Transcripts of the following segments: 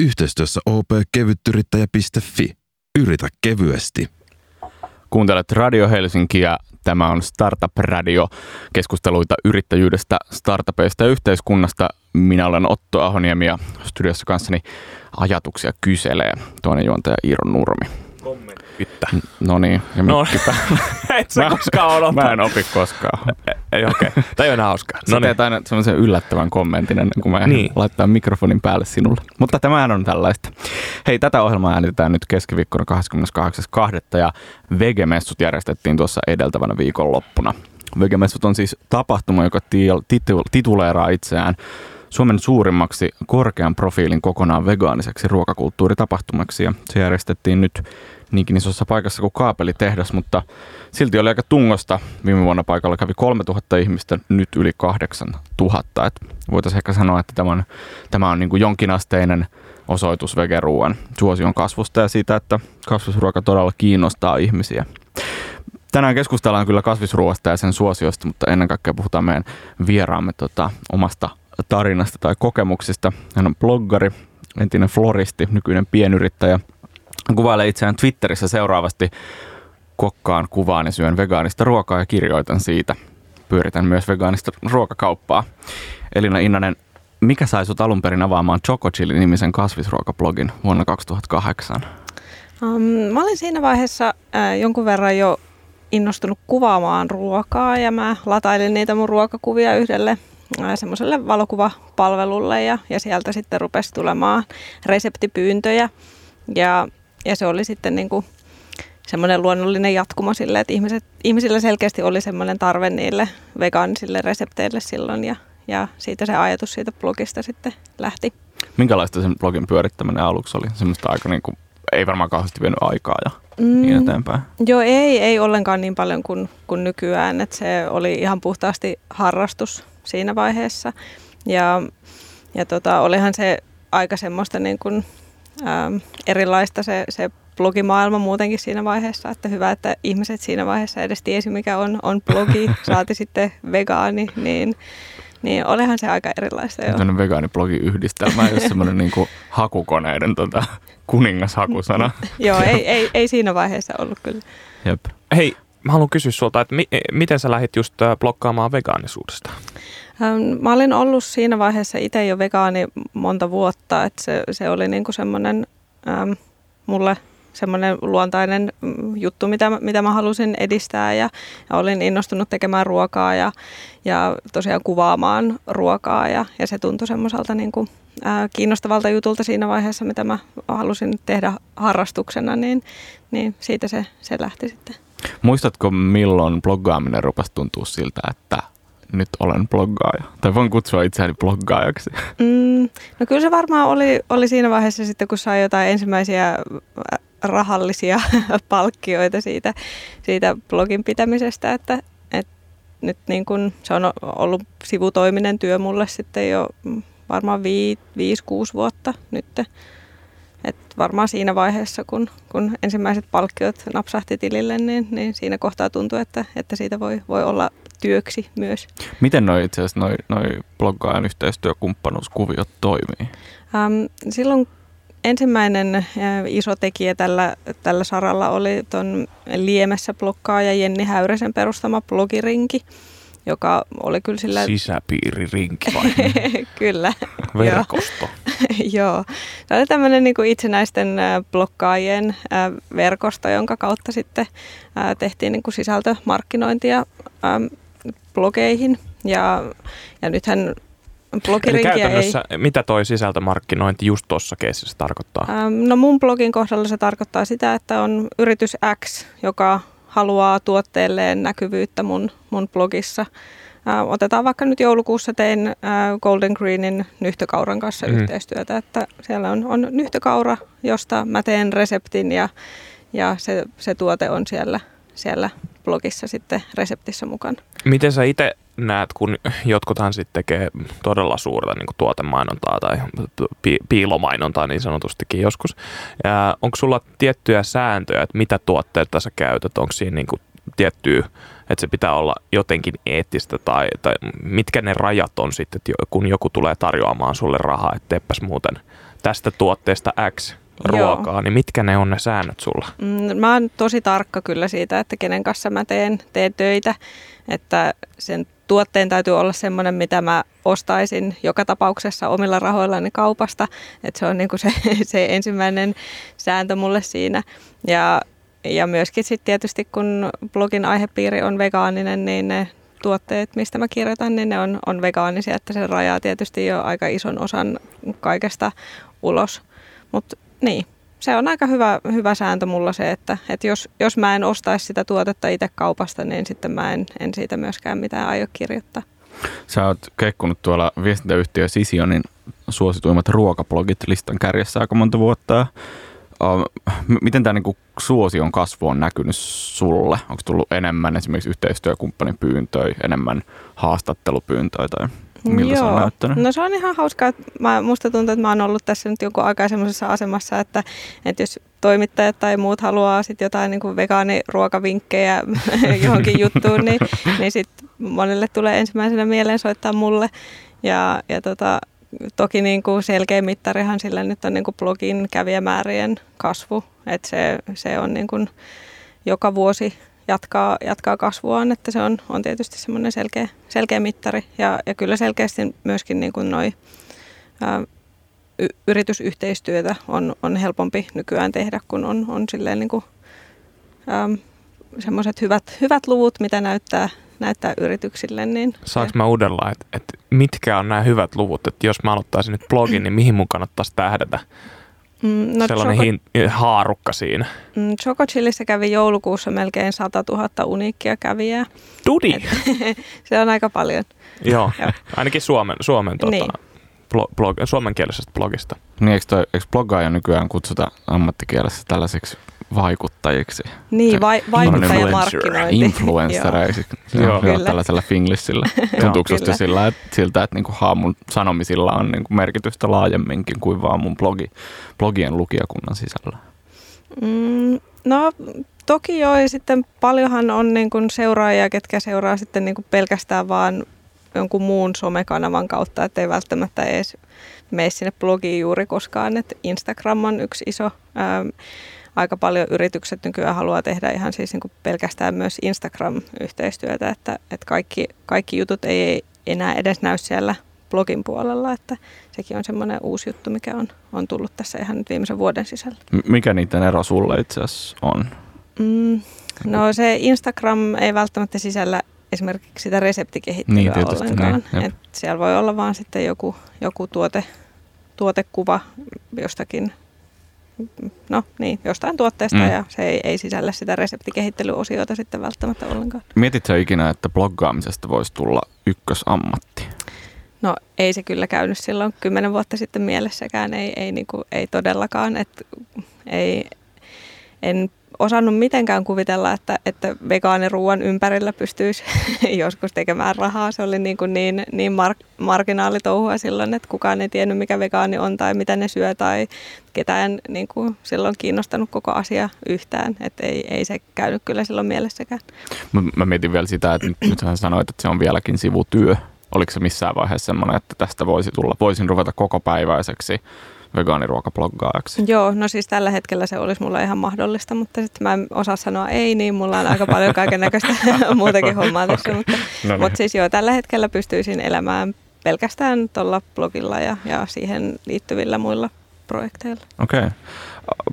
Yhteistyössä opkevyttyrittäjä.fi. Yritä kevyesti. Kuuntelet Radio Helsinkiä. Tämä on Startup Radio. Keskusteluita yrittäjyydestä, startupeista ja yhteiskunnasta. Minä olen Otto Ahoniemi ja studiossa kanssani ajatuksia kyselee toinen juontaja Iiro Nurmi. Kommentti. No niin, ja No. mikki päällä. Et sä koskaan odota. Mä en opi koskaan. Ei okei. Okay. Tämä on enää hauskaa. Sä teet aina semmoisen yllättävän kommentin ennen kuin mä Niin. niin. laittaa mikrofonin päälle sinulle. Mutta tämähän on tällaista. Hei, tätä ohjelmaa äänitetään nyt keskiviikkona 28.2. ja Vegemessut järjestettiin tuossa edeltävänä viikonloppuna. Vegemessut on siis tapahtuma, joka tituleeraa itseään Suomen suurimmaksi korkean profiilin kokonaan vegaaniseksi ruokakulttuuritapahtumaksi ja se järjestettiin nyt niinkin isossa paikassa kuin kaapelitehdas, mutta silti oli aika tungosta. Viime vuonna paikalla kävi 3000 ihmistä, nyt yli 8000. Et voitaisiin ehkä sanoa, että tämä on, tämä on niin kuin jonkinasteinen osoitus vegeruuan suosion kasvusta ja siitä, että kasvisruoka todella kiinnostaa ihmisiä. Tänään keskustellaan kyllä kasvisruoasta ja sen suosiosta, mutta ennen kaikkea puhutaan meidän vieraamme tota, omasta tarinasta tai kokemuksista. Hän on bloggari, entinen floristi, nykyinen pienyrittäjä. Hän kuvailee itseään Twitterissä seuraavasti kokkaan kuvaan ja syön vegaanista ruokaa ja kirjoitan siitä. Pyöritän myös vegaanista ruokakauppaa. Elina Innanen, mikä sai sut alun perin avaamaan Choco Chili-nimisen kasvisruokablogin vuonna 2008? Um, mä olin siinä vaiheessa äh, jonkun verran jo innostunut kuvaamaan ruokaa ja mä latailin niitä mun ruokakuvia yhdelle äh, semmoiselle valokuvapalvelulle ja, ja sieltä sitten rupesi tulemaan reseptipyyntöjä ja, ja se oli sitten niin kuin semmoinen luonnollinen jatkumo sille, että ihmiset, ihmisillä selkeästi oli semmoinen tarve niille vegaanisille resepteille silloin ja, ja siitä se ajatus siitä blogista sitten lähti. Minkälaista sen blogin pyörittäminen aluksi oli? Semmoista aika niin kuin, ei varmaan kauheasti vienyt aikaa ja niin Mm, eteenpäin. Joo, ei, ei ollenkaan niin paljon kuin, kuin nykyään. Et se oli ihan puhtaasti harrastus siinä vaiheessa. Ja, ja tota, olihan se aika semmoista niin kuin, ähm, erilaista se, se blogimaailma muutenkin siinä vaiheessa, että hyvä, että ihmiset siinä vaiheessa edes tiesi, mikä on, on blogi, saati sitten vegaani, niin, niin olihan se aika erilaista jo. Tämmöinen vegaaniblogi yhdistelmä, jos semmoinen niin kuin hakukoneiden tota, kuningashakusana. Joo, ei, ei, ei siinä vaiheessa ollut kyllä. Jep. Hei, mä haluan kysyä sulta, että mi- miten sä lähdit just äh, blokkaamaan vegaanisuudesta? Ähm, Mä olin ollut siinä vaiheessa itse jo vegaani monta vuotta, että se, se oli niinku semmoinen ähm, mulle semmoinen luontainen mm, juttu, mitä, mitä mä halusin edistää ja, ja olin innostunut tekemään ruokaa ja, ja tosiaan kuvaamaan ruokaa ja, ja se tuntui semmoiselta niinku, äh, kiinnostavalta jutulta siinä vaiheessa, mitä mä halusin tehdä harrastuksena, niin, niin siitä se, se lähti sitten. Muistatko milloin bloggaaminen rupesi tuntua siltä, että nyt olen bloggaaja? Tai voin kutsua itseäni bloggaajaksi. Mm, no kyllä se varmaan oli, oli siinä vaiheessa sitten, kun sai jotain ensimmäisiä ä, rahallisia palkkioita siitä, siitä blogin pitämisestä, että, että nyt niin kun se on ollut sivutoiminen työ mulle sitten jo varmaan 5-6 vuotta nyt. Et varmaan siinä vaiheessa, kun, kun ensimmäiset palkkiot napsahti tilille, niin, niin siinä kohtaa tuntui, että, että siitä voi, voi olla työksi myös. Miten noi itse asiassa noi, noi bloggaajan yhteistyökumppanuuskuviot toimii? Ähm, silloin ensimmäinen äh, iso tekijä tällä, tällä saralla oli tuon Liemessä blokkaaja Jenni Häyräsen perustama blogirinki, joka oli kyllä sillä... Sisäpiiririnki vai kyllä, verkosto? joo. Se oli tämmöinen niin itsenäisten äh, blokkaajien äh, verkosto, jonka kautta sitten äh, tehtiin niin kuin sisältömarkkinointia blogeihin. Ja, ja nythän Eli blogirinkiä ei... käytännössä, mitä toi sisältömarkkinointi just tuossa keisissä tarkoittaa? Ähm, No mun blogin kohdalla se tarkoittaa sitä, että on yritys X, joka haluaa tuotteelleen näkyvyyttä mun, mun blogissa. Äh, Otetaan vaikka nyt joulukuussa tein äh, Golden Greenin nyhtökauran kanssa mm. yhteistyötä, että siellä on, on nyhtökaura, josta mä teen reseptin ja, ja se, se tuote on siellä, siellä blogissa sitten reseptissä mukana. Miten sä itse näet, kun jotkuthan sitten tekee todella suurta niin tuotemainontaa tai pi- piilomainontaa niin sanotustikin joskus. Onko sulla tiettyjä sääntöjä, että mitä tuotteita sä käytät? Onko siinä niin kuin tiettyä että se pitää olla jotenkin eettistä tai, tai mitkä ne rajat on sitten, kun joku tulee tarjoamaan sulle rahaa, että teepäs muuten tästä tuotteesta X ruokaa, Joo. niin mitkä ne on ne säännöt sulla? Mm, mä oon tosi tarkka kyllä siitä, että kenen kanssa mä teen, teen töitä, että sen tuotteen täytyy olla semmoinen, mitä mä ostaisin joka tapauksessa omilla rahoillani kaupasta. Että se on niin kuin se, se ensimmäinen sääntö mulle siinä. Ja, ja myöskin sitten tietysti kun blogin aihepiiri on vegaaninen, niin ne tuotteet, mistä mä kirjoitan, niin ne on, on vegaanisia, että se rajaa tietysti jo aika ison osan kaikesta ulos. Mutta niin, se on aika hyvä, hyvä sääntö mulla se, että, että jos, jos mä en ostaisi sitä tuotetta itse kaupasta, niin sitten mä en, en siitä myöskään mitään aio kirjoittaa. Sä oot kekkunut tuolla viestintäyhtiö Sisionin suosituimmat ruokablogit listan kärjessä aika monta vuotta. Miten tämä niinku suosion kasvu on näkynyt sulle? Onko tullut enemmän esimerkiksi yhteistyökumppanin pyyntöjä, enemmän haastattelupyyntöjä tai Miltä Joo. se on näyttänyt? No se on ihan hauskaa. Että mä, musta tuntuu, että mä oon ollut tässä nyt jonkun aikaa semmoisessa asemassa, että, että jos toimittajat tai muut haluaa sit jotain niin kuin vegaaniruokavinkkejä johonkin juttuun, niin, niin sit monelle tulee ensimmäisenä mieleen soittaa mulle. Ja, ja tota, toki niin kuin selkeä mittarihan sillä nyt on niin kuin blogin kävijämäärien kasvu. Että se, se on niin kuin joka vuosi jatkaa, jatkaa kasvuaan, että se on, on tietysti semmoinen selkeä, selkeä mittari. Ja, ja kyllä selkeästi myöskin niin kuin noi, ää, y, yritysyhteistyötä on, on helpompi nykyään tehdä, kun on, on silleen niin kuin, semmoiset hyvät, hyvät luvut, mitä näyttää, näyttää yrityksille. Niin Saanko mä uudella, että, että mitkä on nämä hyvät luvut, että jos mä aloittaisin nyt blogin, niin mihin mun kannattaisi tähdätä? Mm, no Sellainen Choco... hin, haarukka siinä. Mm, Choco Chilissä kävi joulukuussa melkein 100 000 uniikkia kävijää. Tudi! se on aika paljon. Joo, ainakin Suomen, Suomen tuota, niin. blog, suomenkielisestä blogista. Niin, eikö, toi, eikö bloggaaja nykyään kutsuta ammattikielessä tällaisiksi vaikuttajiksi. Niin, vai, vaikuttajamarkkinointi. Influencereiksi. Joo, joo, tällaisella finglissillä. Tuntuuko just sillä, että, siltä, että niinku haamun sanomisilla on niinku merkitystä laajemminkin kuin vaan mun blogi, blogien lukijakunnan sisällä? Mm, no toki joo, ja sitten paljonhan on niin kuin seuraajia, ketkä seuraa sitten niin kuin pelkästään vaan jonkun muun somekanavan kautta, ettei välttämättä edes mene sinne blogiin juuri koskaan. että Instagram on yksi iso ää, aika paljon yritykset nykyään haluaa tehdä ihan siis niin kuin pelkästään myös Instagram-yhteistyötä, että, että kaikki, kaikki jutut ei enää edes näy siellä blogin puolella, että sekin on semmoinen uusi juttu, mikä on, on tullut tässä ihan nyt viimeisen vuoden sisällä. Mikä niiden ero sulle itse asiassa on? Mm, no se Instagram ei välttämättä sisällä esimerkiksi sitä reseptikehittelyä niin, tietysti, ollenkaan. Niin, Et siellä voi olla vaan sitten joku, joku tuote, tuotekuva jostakin no niin, jostain tuotteesta mm. ja se ei, ei sisällä sitä reseptikehittelyosiota sitten välttämättä ollenkaan. Mietitkö ikinä, että bloggaamisesta voisi tulla ykkösammatti? No ei se kyllä käynyt silloin kymmenen vuotta sitten mielessäkään, ei, ei, niin kuin, ei todellakaan. Et, ei, en osannut mitenkään kuvitella, että, että vegaaniruuan ympärillä pystyisi joskus tekemään rahaa. Se oli niin, kuin niin, niin mark- marginaalitouhua silloin, että kukaan ei tiennyt, mikä vegaani on tai mitä ne syö tai ketään niin kuin silloin kiinnostanut koko asia yhtään. Että ei, ei se käynyt kyllä silloin mielessäkään. Mä, mietin vielä sitä, että nyt hän sanoit, että se on vieläkin sivutyö. Oliko se missään vaiheessa semmoinen, että tästä voisi tulla, voisin ruveta koko päiväiseksi vegaaniruokabloggaajaksi? Joo, no siis tällä hetkellä se olisi mulle ihan mahdollista, mutta sitten mä en osaa sanoa ei, niin mulla on aika paljon kaiken näköistä muutakin hommaa tässä. Mutta, no niin. mutta siis joo, tällä hetkellä pystyisin elämään pelkästään tuolla blogilla ja, ja siihen liittyvillä muilla projekteilla. Okei. Okay.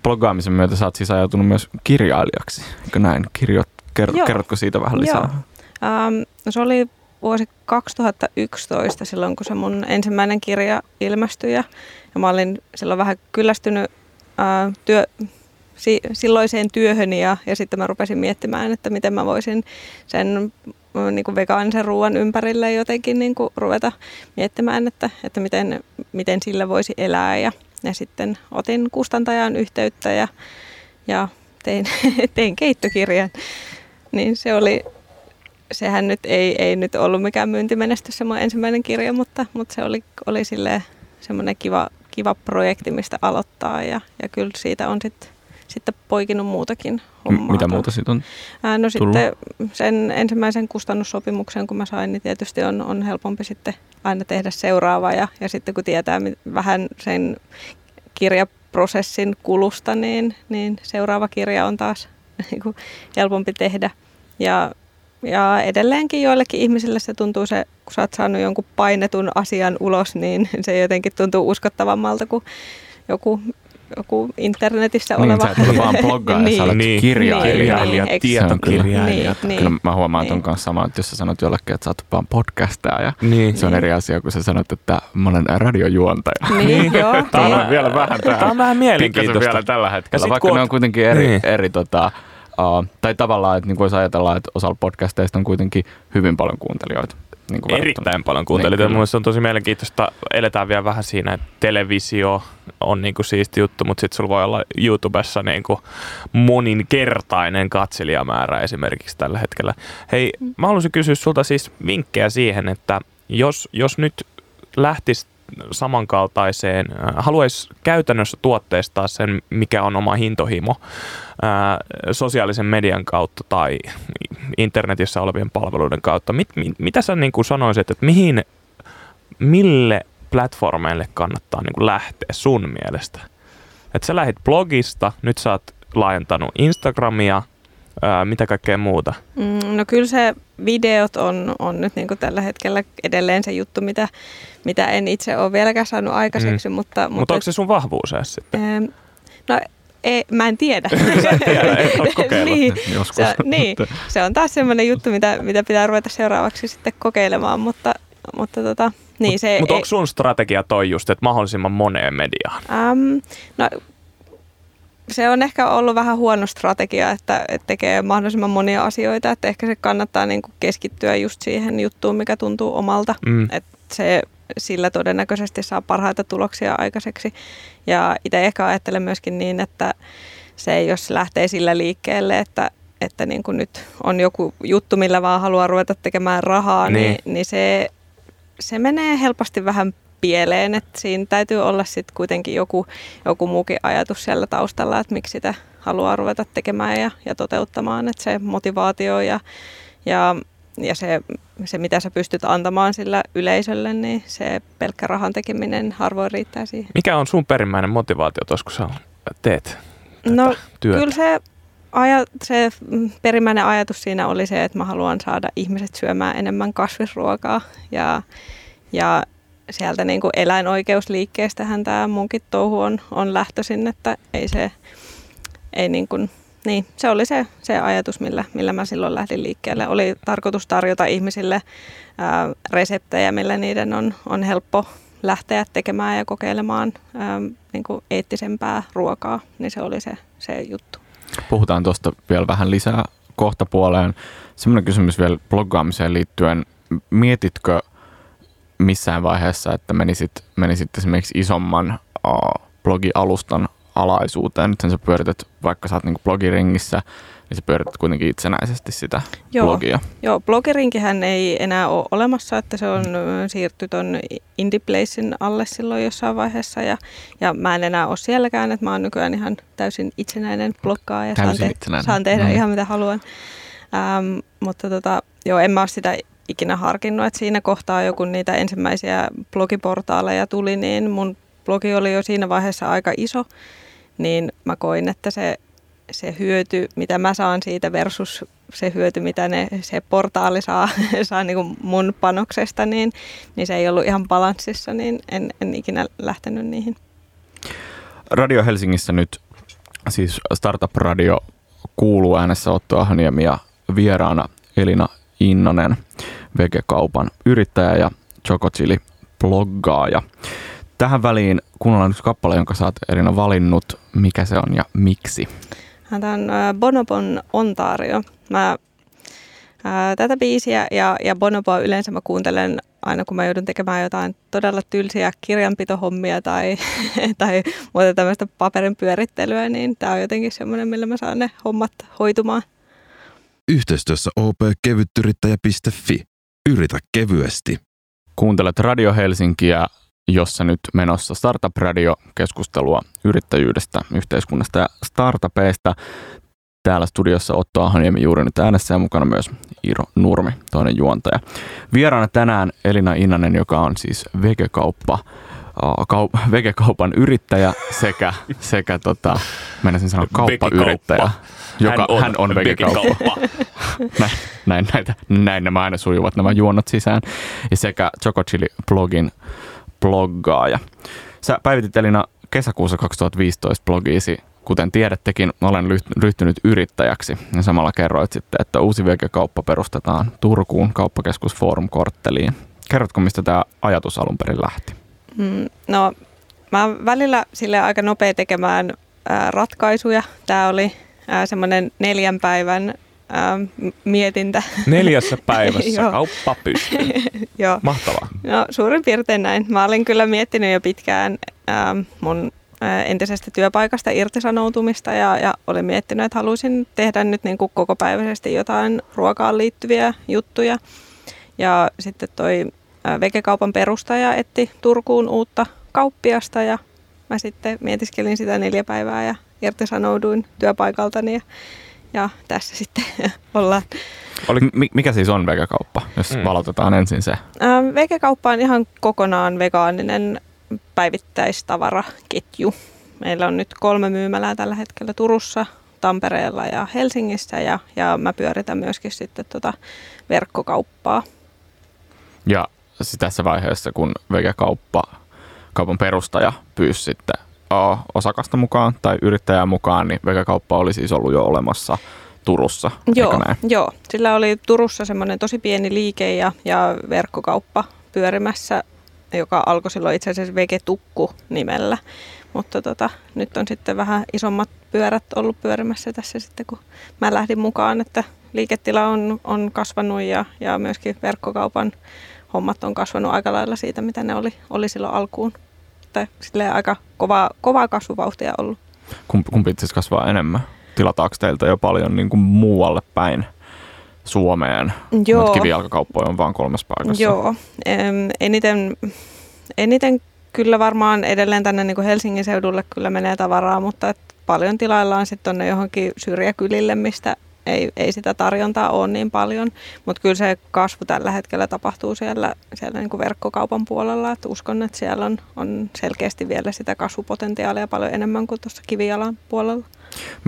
Bloggaamisen myötä sä oot siis ajautunut myös kirjailijaksi, eikö näin? Kirjoit, ker- kerrotko siitä vähän lisää? Joo. Um, se oli vuosi 2011 silloin, kun se mun ensimmäinen kirja ilmestyi ja, ja mä olin silloin vähän kyllästynyt ää, työ, si, silloiseen työhöni ja, ja sitten mä rupesin miettimään, että miten mä voisin sen niin kuin vegaanisen ruoan ympärille jotenkin niin kuin ruveta miettimään, että, että miten, miten sillä voisi elää ja, ja sitten otin kustantajan yhteyttä ja, ja tein, tein keittokirjan. Niin se oli, sehän nyt ei, ei nyt ollut mikään myyntimenestys se mun ensimmäinen kirja, mutta, mutta se oli, oli semmoinen kiva, kiva projekti, mistä aloittaa ja, ja kyllä siitä on sitten sitten poikinut muutakin hommaa. mitä muuta siitä on? Ää, no tullut? sitten sen ensimmäisen kustannussopimuksen, kun mä sain, niin tietysti on, on helpompi sitten aina tehdä seuraava. Ja, ja sitten kun tietää vähän sen kirjaprosessin kulusta, niin, niin seuraava kirja on taas niin kuin helpompi tehdä. Ja, ja edelleenkin joillekin ihmisille se tuntuu se, kun sä oot saanut jonkun painetun asian ulos, niin se jotenkin tuntuu uskottavammalta kuin joku, joku internetissä Niin, oleva. sä et vaan bloggaa ja sä olet Niin. kirjailija. Kirjailija, Niin, tietokirjailija. Niin, niin. Kyllä mä huomaan ton Niin. kanssa samaa, että jos sä sanot jollekin, että sä oot vaan podcastaja ja Niin. se on eri asia, kun sä sanot, että mä olen radiojuontaja. Niin, joo. Tämä niin. on vielä vähän tähän. Tämä on vähän mielenkiintoista. vielä tällä hetkellä, vaikka kun ne on kuitenkin eri, Niin. eri tota, uh, tai tavallaan, että niin voisi ajatella, että osalla podcasteista on kuitenkin hyvin paljon kuuntelijoita. Niin kuin verrattuna. Erittäin paljon kuuntelijoita. Niin, Niin, kyllä. Mielestäni on tosi mielenkiintoista. Eletään vielä vähän siinä, että televisio on niinku siisti juttu, mutta sitten sulla voi olla YouTubessa niinku moninkertainen katselijamäärä esimerkiksi tällä hetkellä. Hei, mä haluaisin kysyä sulta siis vinkkejä siihen, että jos, jos nyt lähtisi samankaltaiseen, äh, haluaisi käytännössä tuotteistaa sen, mikä on oma hintohimo ää, sosiaalisen median kautta tai internetissä olevien palveluiden kautta. Mit, mit, mitä sä niin kuin sanoisit, että mihin, mille platformeille kannattaa niin kuin lähteä sun mielestä? Että sä lähit blogista, nyt sä oot laajentanut Instagramia, ää, mitä kaikkea muuta. Mm, No kyllä se videot on, on nyt niin kuin tällä hetkellä edelleen se juttu, mitä, mitä en itse ole vieläkään saanut aikaiseksi. Mm. Mutta, Mutta Mut onko se sun vahvuus edes sitten? Ähm, no ei, mä en tiedä. Sä et tiedä, et ole kokeillut. niin, Joskus. se, niin, se on taas semmoinen juttu, mitä, mitä pitää ruveta seuraavaksi sitten kokeilemaan, mutta, mutta tota, niin se Mutta ei- onko sun strategia toi just, että mahdollisimman moneen mediaan? Ähm, no, se on ehkä ollut vähän huono strategia, että, että tekee mahdollisimman monia asioita, että ehkä se kannattaa niin kuin keskittyä just siihen juttuun, mikä tuntuu omalta, Mm. että se sillä todennäköisesti saa parhaita tuloksia aikaiseksi. Ja itse ehkä ajattelen myöskin niin, että se jos lähtee sillä liikkeelle, että, että niin kuin nyt on joku juttu, millä vaan haluaa ruveta tekemään rahaa, niin, Niin. niin, niin se, se menee helposti vähän pieleen, että siinä täytyy olla sitten kuitenkin joku, joku muukin ajatus siellä taustalla, että miksi sitä haluaa ruveta tekemään ja, ja toteuttamaan, että se motivaatio ja, ja, ja se, se, mitä sä pystyt antamaan sillä yleisölle, niin se pelkkä rahan tekeminen harvoin riittää siihen. Mikä on sun perimmäinen motivaatio tuossa, kun sä teet No, työtä? Kyllä se, aja, se mm, perimmäinen ajatus siinä oli se, että mä haluan saada ihmiset syömään enemmän kasvisruokaa ja, ja sieltä niin kuin eläinoikeusliikkeestähän tämä munkin touhu on, on lähtöisin, että ei se, ei niin kuin, niin, se oli se, se ajatus, millä, millä mä silloin lähdin liikkeelle. Oli tarkoitus tarjota ihmisille ää, reseptejä, millä niiden on, on helppo lähteä tekemään ja kokeilemaan ää, niin kuin eettisempää ruokaa, niin se oli se, se juttu. Puhutaan tuosta vielä vähän lisää kohta puoleen. Semmoinen kysymys vielä bloggaamiseen liittyen. Mietitkö missään vaiheessa, että menisit, menisit esimerkiksi isomman uh, blogialustan alaisuuteen? Nyt sä pyörität, vaikka sä oot niinku blogiringissä, niin sä pyörität kuitenkin itsenäisesti sitä Joo. blogia. Joo, blogerinkihän ei enää ole olemassa, että se on ö, siirty ton Indieplacein alle silloin jossain vaiheessa ja, ja mä en enää ole sielläkään, että mä oon nykyään ihan täysin itsenäinen bloggaaja ja saan, Täysin itsenäinen. saan tehdä Mm. ihan mitä haluan. Ähm, mutta tota, joo, en mä ole sitä ikinä harkinnut, että siinä kohtaa joku niitä ensimmäisiä blogiportaaleja tuli, niin mun blogi oli jo siinä vaiheessa aika iso, niin mä koin, että se, se hyöty, mitä mä saan siitä versus se hyöty, mitä ne, se portaali saa, saa niin kuin mun panoksesta, niin, niin se ei ollut ihan balanssissa, niin en, en ikinä lähtenyt niihin. Radio Helsingissä nyt, siis Startup Radio kuuluu äänessä Otto Ahniemi ja vieraana Elina Innonen, vegekaupan yrittäjä ja Chocochili bloggaaja. Tähän väliin kuunnellaan yksi kappale, jonka sä oot Elina valinnut. Mikä se on ja miksi? Tämä on Bonobon Ontario. Mä, ää, tätä biisiä ja, ja Bonoboa yleensä mä kuuntelen aina, kun mä joudun tekemään jotain todella tylsiä kirjanpitohommia tai, tai muuta tämmöistä paperin pyörittelyä, niin tämä on jotenkin semmoinen, millä mä saan ne hommat hoitumaan. Yhteistyössä opkevyttyrittäjä.fi. Yritä kevyesti. Kuuntelet Radio Helsinkiä jossa nyt menossa Startup Radio keskustelua yrittäjyydestä, yhteiskunnasta ja startupeista. Täällä studiossa Otto Ahoniemi juuri nyt äänessä ja mukana myös Iiro Nurmi, toinen juontaja. Vieraana tänään Elina Innanen, joka on siis vegekauppa kaup- vegekaupan yrittäjä sekä, sekä tota, menisin sanoa kauppayrittäjä. Joka, hän on, hän on vegekauppa. näin, näin, näitä, näin nämä aina sujuvat nämä juonnot sisään. Ja sekä Choco Chili blogin bloggaaja. Sä päivitit Elina kesäkuussa 2015 blogiisi kuten tiedättekin, olen ryhtynyt yrittäjäksi ja samalla kerroit sitten, että uusi vegekauppa perustetaan Turkuun kauppakeskus Forum Kortteliin. Kerrotko, mistä tämä ajatus alun perin lähti? Mm, no, mä oon välillä sille aika nopea tekemään ää, ratkaisuja. Tämä oli semmoinen neljän päivän ää, mietintä. Neljässä päivässä kauppa pystyy. Joo. Mahtavaa. No suurin piirtein näin. Mä olin kyllä miettinyt jo pitkään ää, mun entisestä työpaikasta irtisanoutumista ja, ja olin miettinyt, että haluaisin tehdä nyt niin kuin kokopäiväisesti jotain ruokaan liittyviä juttuja. Ja sitten toi vegekaupan perustaja etti Turkuun uutta kauppiasta ja mä sitten mietiskelin sitä neljä päivää ja irtisanouduin työpaikaltani ja, ja tässä sitten ollaan. Oli, mikä siis on vegekauppa, jos mm. valotetaan ensin se? Ähm, vegekauppa on ihan kokonaan vegaaninen päivittäistavaraketju. Meillä on nyt kolme myymälää tällä hetkellä Turussa, Tampereella ja Helsingissä ja, ja mä pyöritän myöskin sitten tota verkkokauppaa. Ja tässä vaiheessa, kun vegekauppa, kaupan perustaja pyysi sitten osakasta mukaan tai yrittäjää mukaan, niin vegakauppa oli siis ollut jo olemassa Turussa. Joo, joo. sillä oli Turussa semmoinen tosi pieni liike ja, ja verkkokauppa pyörimässä, joka alkoi silloin itse asiassa Vegetukku nimellä. Mutta tota, nyt on sitten vähän isommat pyörät ollut pyörimässä tässä sitten, kun mä lähdin mukaan, että liiketila on, on kasvanut ja, ja myöskin verkkokaupan hommat on kasvanut aika lailla siitä, mitä ne oli, oli silloin alkuun. Tai silleen aika kovaa, kovaa kasvuvauhtia ollut. Kumpi, kumpi itse kasvaa enemmän? Tilataanko teiltä jo paljon niin kuin muualle päin Suomeen? Joo. Kivijalkakauppoja on vain kolmessa paikassa. Joo. eniten, eniten kyllä varmaan edelleen tänne niin kuin Helsingin seudulle kyllä menee tavaraa, mutta et paljon tilaillaan sitten tuonne johonkin syrjäkylille, mistä ei, ei sitä tarjontaa ole niin paljon, mutta kyllä se kasvu tällä hetkellä tapahtuu siellä, siellä niin kuin verkkokaupan puolella, että uskon, että siellä on, on selkeästi vielä sitä kasvupotentiaalia paljon enemmän kuin tuossa kivijalan puolella.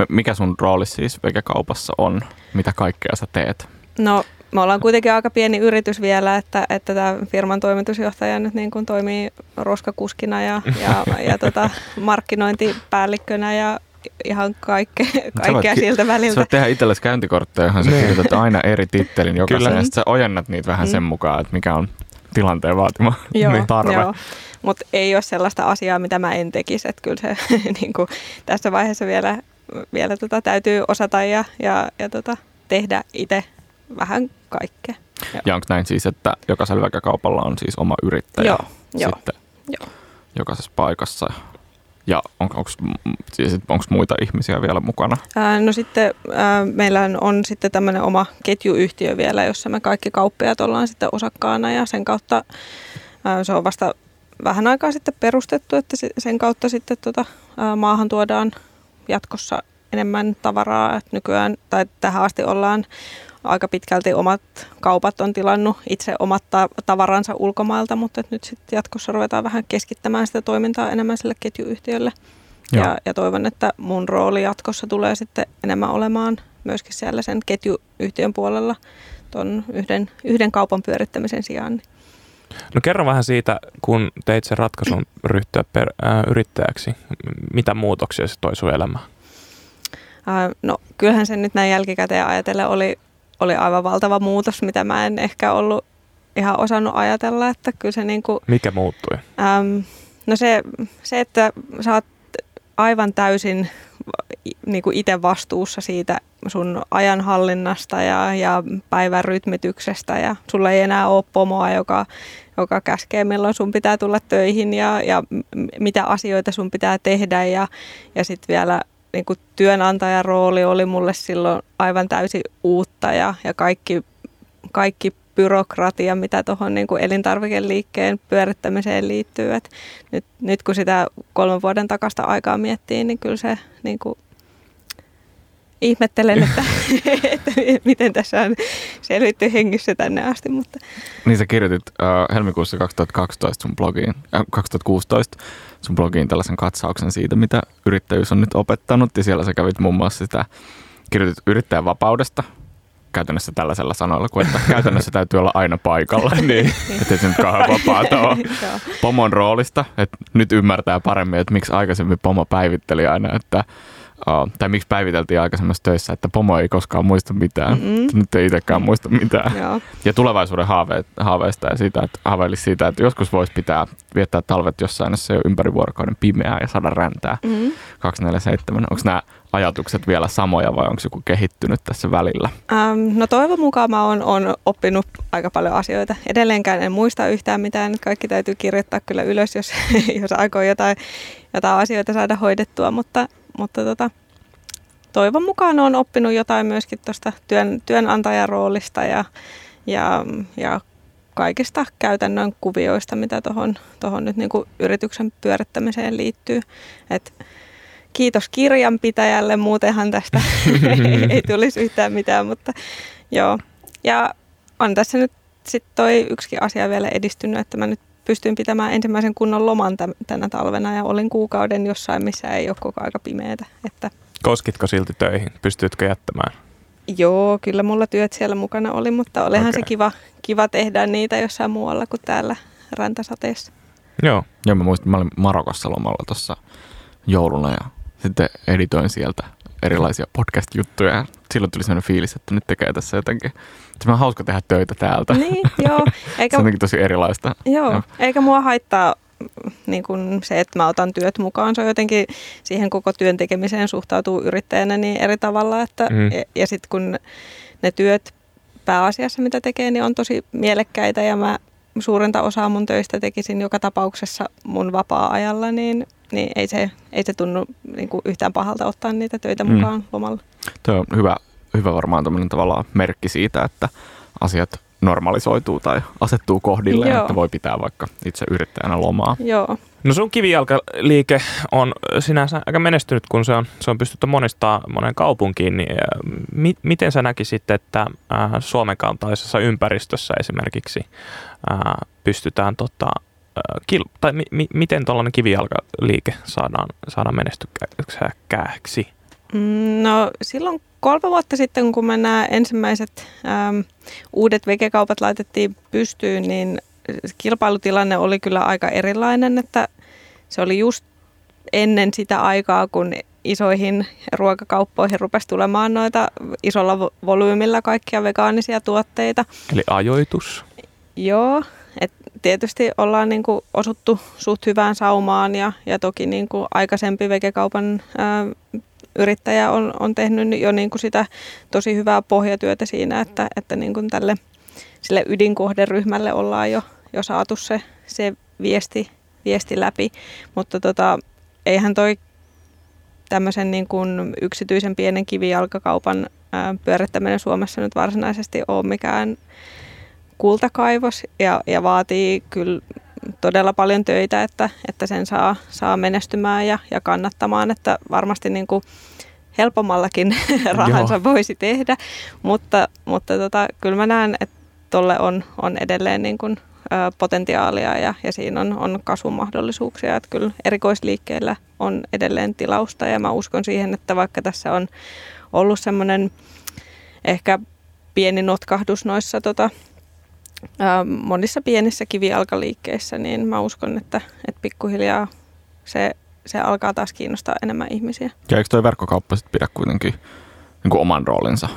Mikä sun rooli siis vegekaupassa on? Mitä kaikkea sä teet? No me ollaan kuitenkin aika pieni yritys vielä, että, että tämä firman toimitusjohtaja nyt niin kuin toimii roskakuskina ja, ja, ja tota, markkinointipäällikkönä ja ihan kaikke, kaikkea voit, siltä väliltä. Sä voit tehdä itsellesi käyntikortteja, johon sä niin. kirjoitat aina eri tittelin jokaisen, ja sä ojennat niitä vähän mm. sen mukaan, että mikä on tilanteen vaatima joo, niin tarve. Joo. Mutta ei ole sellaista asiaa, mitä mä en tekisi, että kyllä se niin kuin, tässä vaiheessa vielä, vielä tota, täytyy osata ja, ja, ja tota, tehdä itse vähän kaikkea. Joo. Ja onko näin siis, että jokaisella kaupalla on siis oma yrittäjä joo, sitten joo. jokaisessa paikassa? Ja on, onko siis, muita ihmisiä vielä mukana? Ää, no sitten ää, meillä on sitten tämmöinen oma ketjuyhtiö vielä, jossa me kaikki kauppiaat ollaan sitten osakkaana ja sen kautta ää, se on vasta vähän aikaa sitten perustettu, että sen kautta sitten tota, ää, maahan tuodaan jatkossa enemmän tavaraa. Että nykyään tai tähän asti ollaan aika pitkälti omat kaupat on tilannut itse omat tavaransa ulkomailta, mutta nyt sitten jatkossa ruvetaan vähän keskittämään sitä toimintaa enemmän sille ketjuyhtiölle. Ja, ja toivon, että mun rooli jatkossa tulee sitten enemmän olemaan myöskin siellä sen ketjuyhtiön puolella tuon yhden, yhden kaupan pyörittämisen sijaan. No kerro vähän siitä, kun teit sen ratkaisun ryhtyä per, äh, yrittäjäksi. Mitä muutoksia se toi sun elämään? Äh, no kyllähän se nyt näin jälkikäteen ajatellen oli oli aivan valtava muutos, mitä mä en ehkä ollut ihan osannut ajatella, että kyllä se niin kuin, Mikä muuttui? Äm, no se, se, että sä oot aivan täysin niin kuin itse vastuussa siitä sun ajanhallinnasta ja, ja päivän rytmityksestä ja sulla ei enää ole pomoa, joka, joka käskee milloin sun pitää tulla töihin ja, ja mitä asioita sun pitää tehdä ja, ja sitten vielä niin kuin työnantajan rooli oli mulle silloin aivan täysin uutta ja, ja kaikki, kaikki byrokratia, mitä tuohon niin elintarvikeliikkeen pyörittämiseen liittyy. Et nyt, nyt kun sitä kolmen vuoden takasta aikaa miettii, niin kyllä se niin kuin ihmettelen, että, että miten tässä on selvitty hengissä tänne asti. Mutta. Niin sä kirjoitit äh, helmikuussa 2012 sun blogiin, äh, 2016 sun blogiin tällaisen katsauksen siitä, mitä yrittäjyys on nyt opettanut. Ja siellä sä kävit muun muassa sitä, kirjoitit yrittäjän vapaudesta, käytännössä tällaisella sanoilla, kuin että käytännössä täytyy olla aina paikalla, niin että se nyt kauhean vapaata ole. Pomon roolista, että nyt ymmärtää paremmin, että miksi aikaisemmin pomo päivitteli aina, että Uh, tai miksi päiviteltiin aikaisemmassa töissä, että pomo ei koskaan muista mitään. Mm-hmm. Nyt ei itsekään muista mitään. Joo. Ja tulevaisuuden haave, haaveista ja siitä, että haaveilisi siitä, että joskus voisi pitää viettää talvet jossain, jos se on ympäri vuorokauden pimeää ja saada räntää mm-hmm. 247. Onko nämä ajatukset vielä samoja vai onko joku kehittynyt tässä välillä? Ähm, no toivon mukaan mä oon, oon oppinut aika paljon asioita. Edelleenkään en muista yhtään mitään. Kaikki täytyy kirjoittaa kyllä ylös, jos, jos aikoo jotain, jotain asioita saada hoidettua, mutta mutta tota, toivon mukaan olen oppinut jotain myöskin tuosta työn, työnantajan roolista ja, ja, ja kaikista käytännön kuvioista, mitä tuohon tohon nyt niin yrityksen pyörittämiseen liittyy. Et kiitos kirjanpitäjälle, muutenhan tästä ei tulisi yhtään mitään, mutta joo. Ja on tässä nyt sitten toi yksi asia vielä edistynyt, että mä nyt pystyin pitämään ensimmäisen kunnon loman tänä talvena ja olin kuukauden jossain, missä ei ole koko aika pimeätä. Että Koskitko silti töihin? Pystytkö jättämään? Joo, kyllä mulla työt siellä mukana oli, mutta olihan okay. se kiva, kiva tehdä niitä jossain muualla kuin täällä räntäsateessa. Joo. Joo, mä muistin, mä olin Marokossa lomalla tuossa jouluna ja sitten editoin sieltä erilaisia podcast-juttuja ja silloin tuli sellainen fiilis, että nyt tekee tässä jotenkin se on hauska tehdä töitä täältä. Niin, joo. Eikä, se on tosi erilaista. Joo, joo. eikä mua haittaa niin kuin se, että mä otan työt mukaan. Se on jotenkin siihen koko työn tekemiseen suhtautuu yrittäjänä niin eri tavalla. Että, mm. Ja, ja sitten kun ne työt pääasiassa, mitä tekee, niin on tosi mielekkäitä ja mä suurinta osaa mun töistä tekisin joka tapauksessa mun vapaa-ajalla, niin, niin ei, se, ei se tunnu niin kuin yhtään pahalta ottaa niitä töitä mm. mukaan lomalla. Tuo on hyvä hyvä varmaan tämmöinen tavallaan merkki siitä, että asiat normalisoituu tai asettuu kohdilleen, Joo. että voi pitää vaikka itse yrittäjänä lomaa. Joo. No sun kivijalkaliike on sinänsä aika menestynyt, kun se on, se on pystytty monistaa monen kaupunkiin. Niin mi, miten sä näkisit, että äh, Suomen kaltaisessa ympäristössä esimerkiksi äh, pystytään tota, äh, kil, tai mi, mi, miten tuollainen kivijalkaliike saadaan, saadaan menestykkääksi? Mm, no silloin kolme vuotta sitten, kun me nämä ensimmäiset äm, uudet vegekaupat laitettiin pystyyn, niin kilpailutilanne oli kyllä aika erilainen, että se oli just ennen sitä aikaa, kun isoihin ruokakauppoihin rupesi tulemaan noita isolla volyymilla kaikkia vegaanisia tuotteita. Eli ajoitus? Joo, et tietysti ollaan niinku osuttu suht hyvään saumaan ja, ja toki niinku aikaisempi vegekaupan ää, yrittäjä on, on tehnyt jo niin kuin sitä tosi hyvää pohjatyötä siinä, että, että niin kuin tälle sille ydinkohderyhmälle ollaan jo, jo saatu se, se viesti, viesti läpi. Mutta tota, eihän toi tämmöisen niin kuin yksityisen pienen kivijalkakaupan pyörittäminen Suomessa nyt varsinaisesti ole mikään kultakaivos ja, ja vaatii kyllä todella paljon töitä, että, että sen saa, saa menestymään ja, ja kannattamaan, että varmasti niin kuin helpommallakin rahansa Joo. voisi tehdä, mutta, mutta tota, kyllä mä näen, että tuolle on, on edelleen niin kuin, potentiaalia ja, ja siinä on, on kasvumahdollisuuksia, että kyllä erikoisliikkeellä on edelleen tilausta ja mä uskon siihen, että vaikka tässä on ollut semmoinen ehkä pieni notkahdus noissa tota, monissa pienissä kivialkaliikkeissä, niin mä uskon, että, että pikkuhiljaa se, se alkaa taas kiinnostaa enemmän ihmisiä. Ja eikö toi verkkokauppa sitten pidä kuitenkin niin kuin oman roolinsa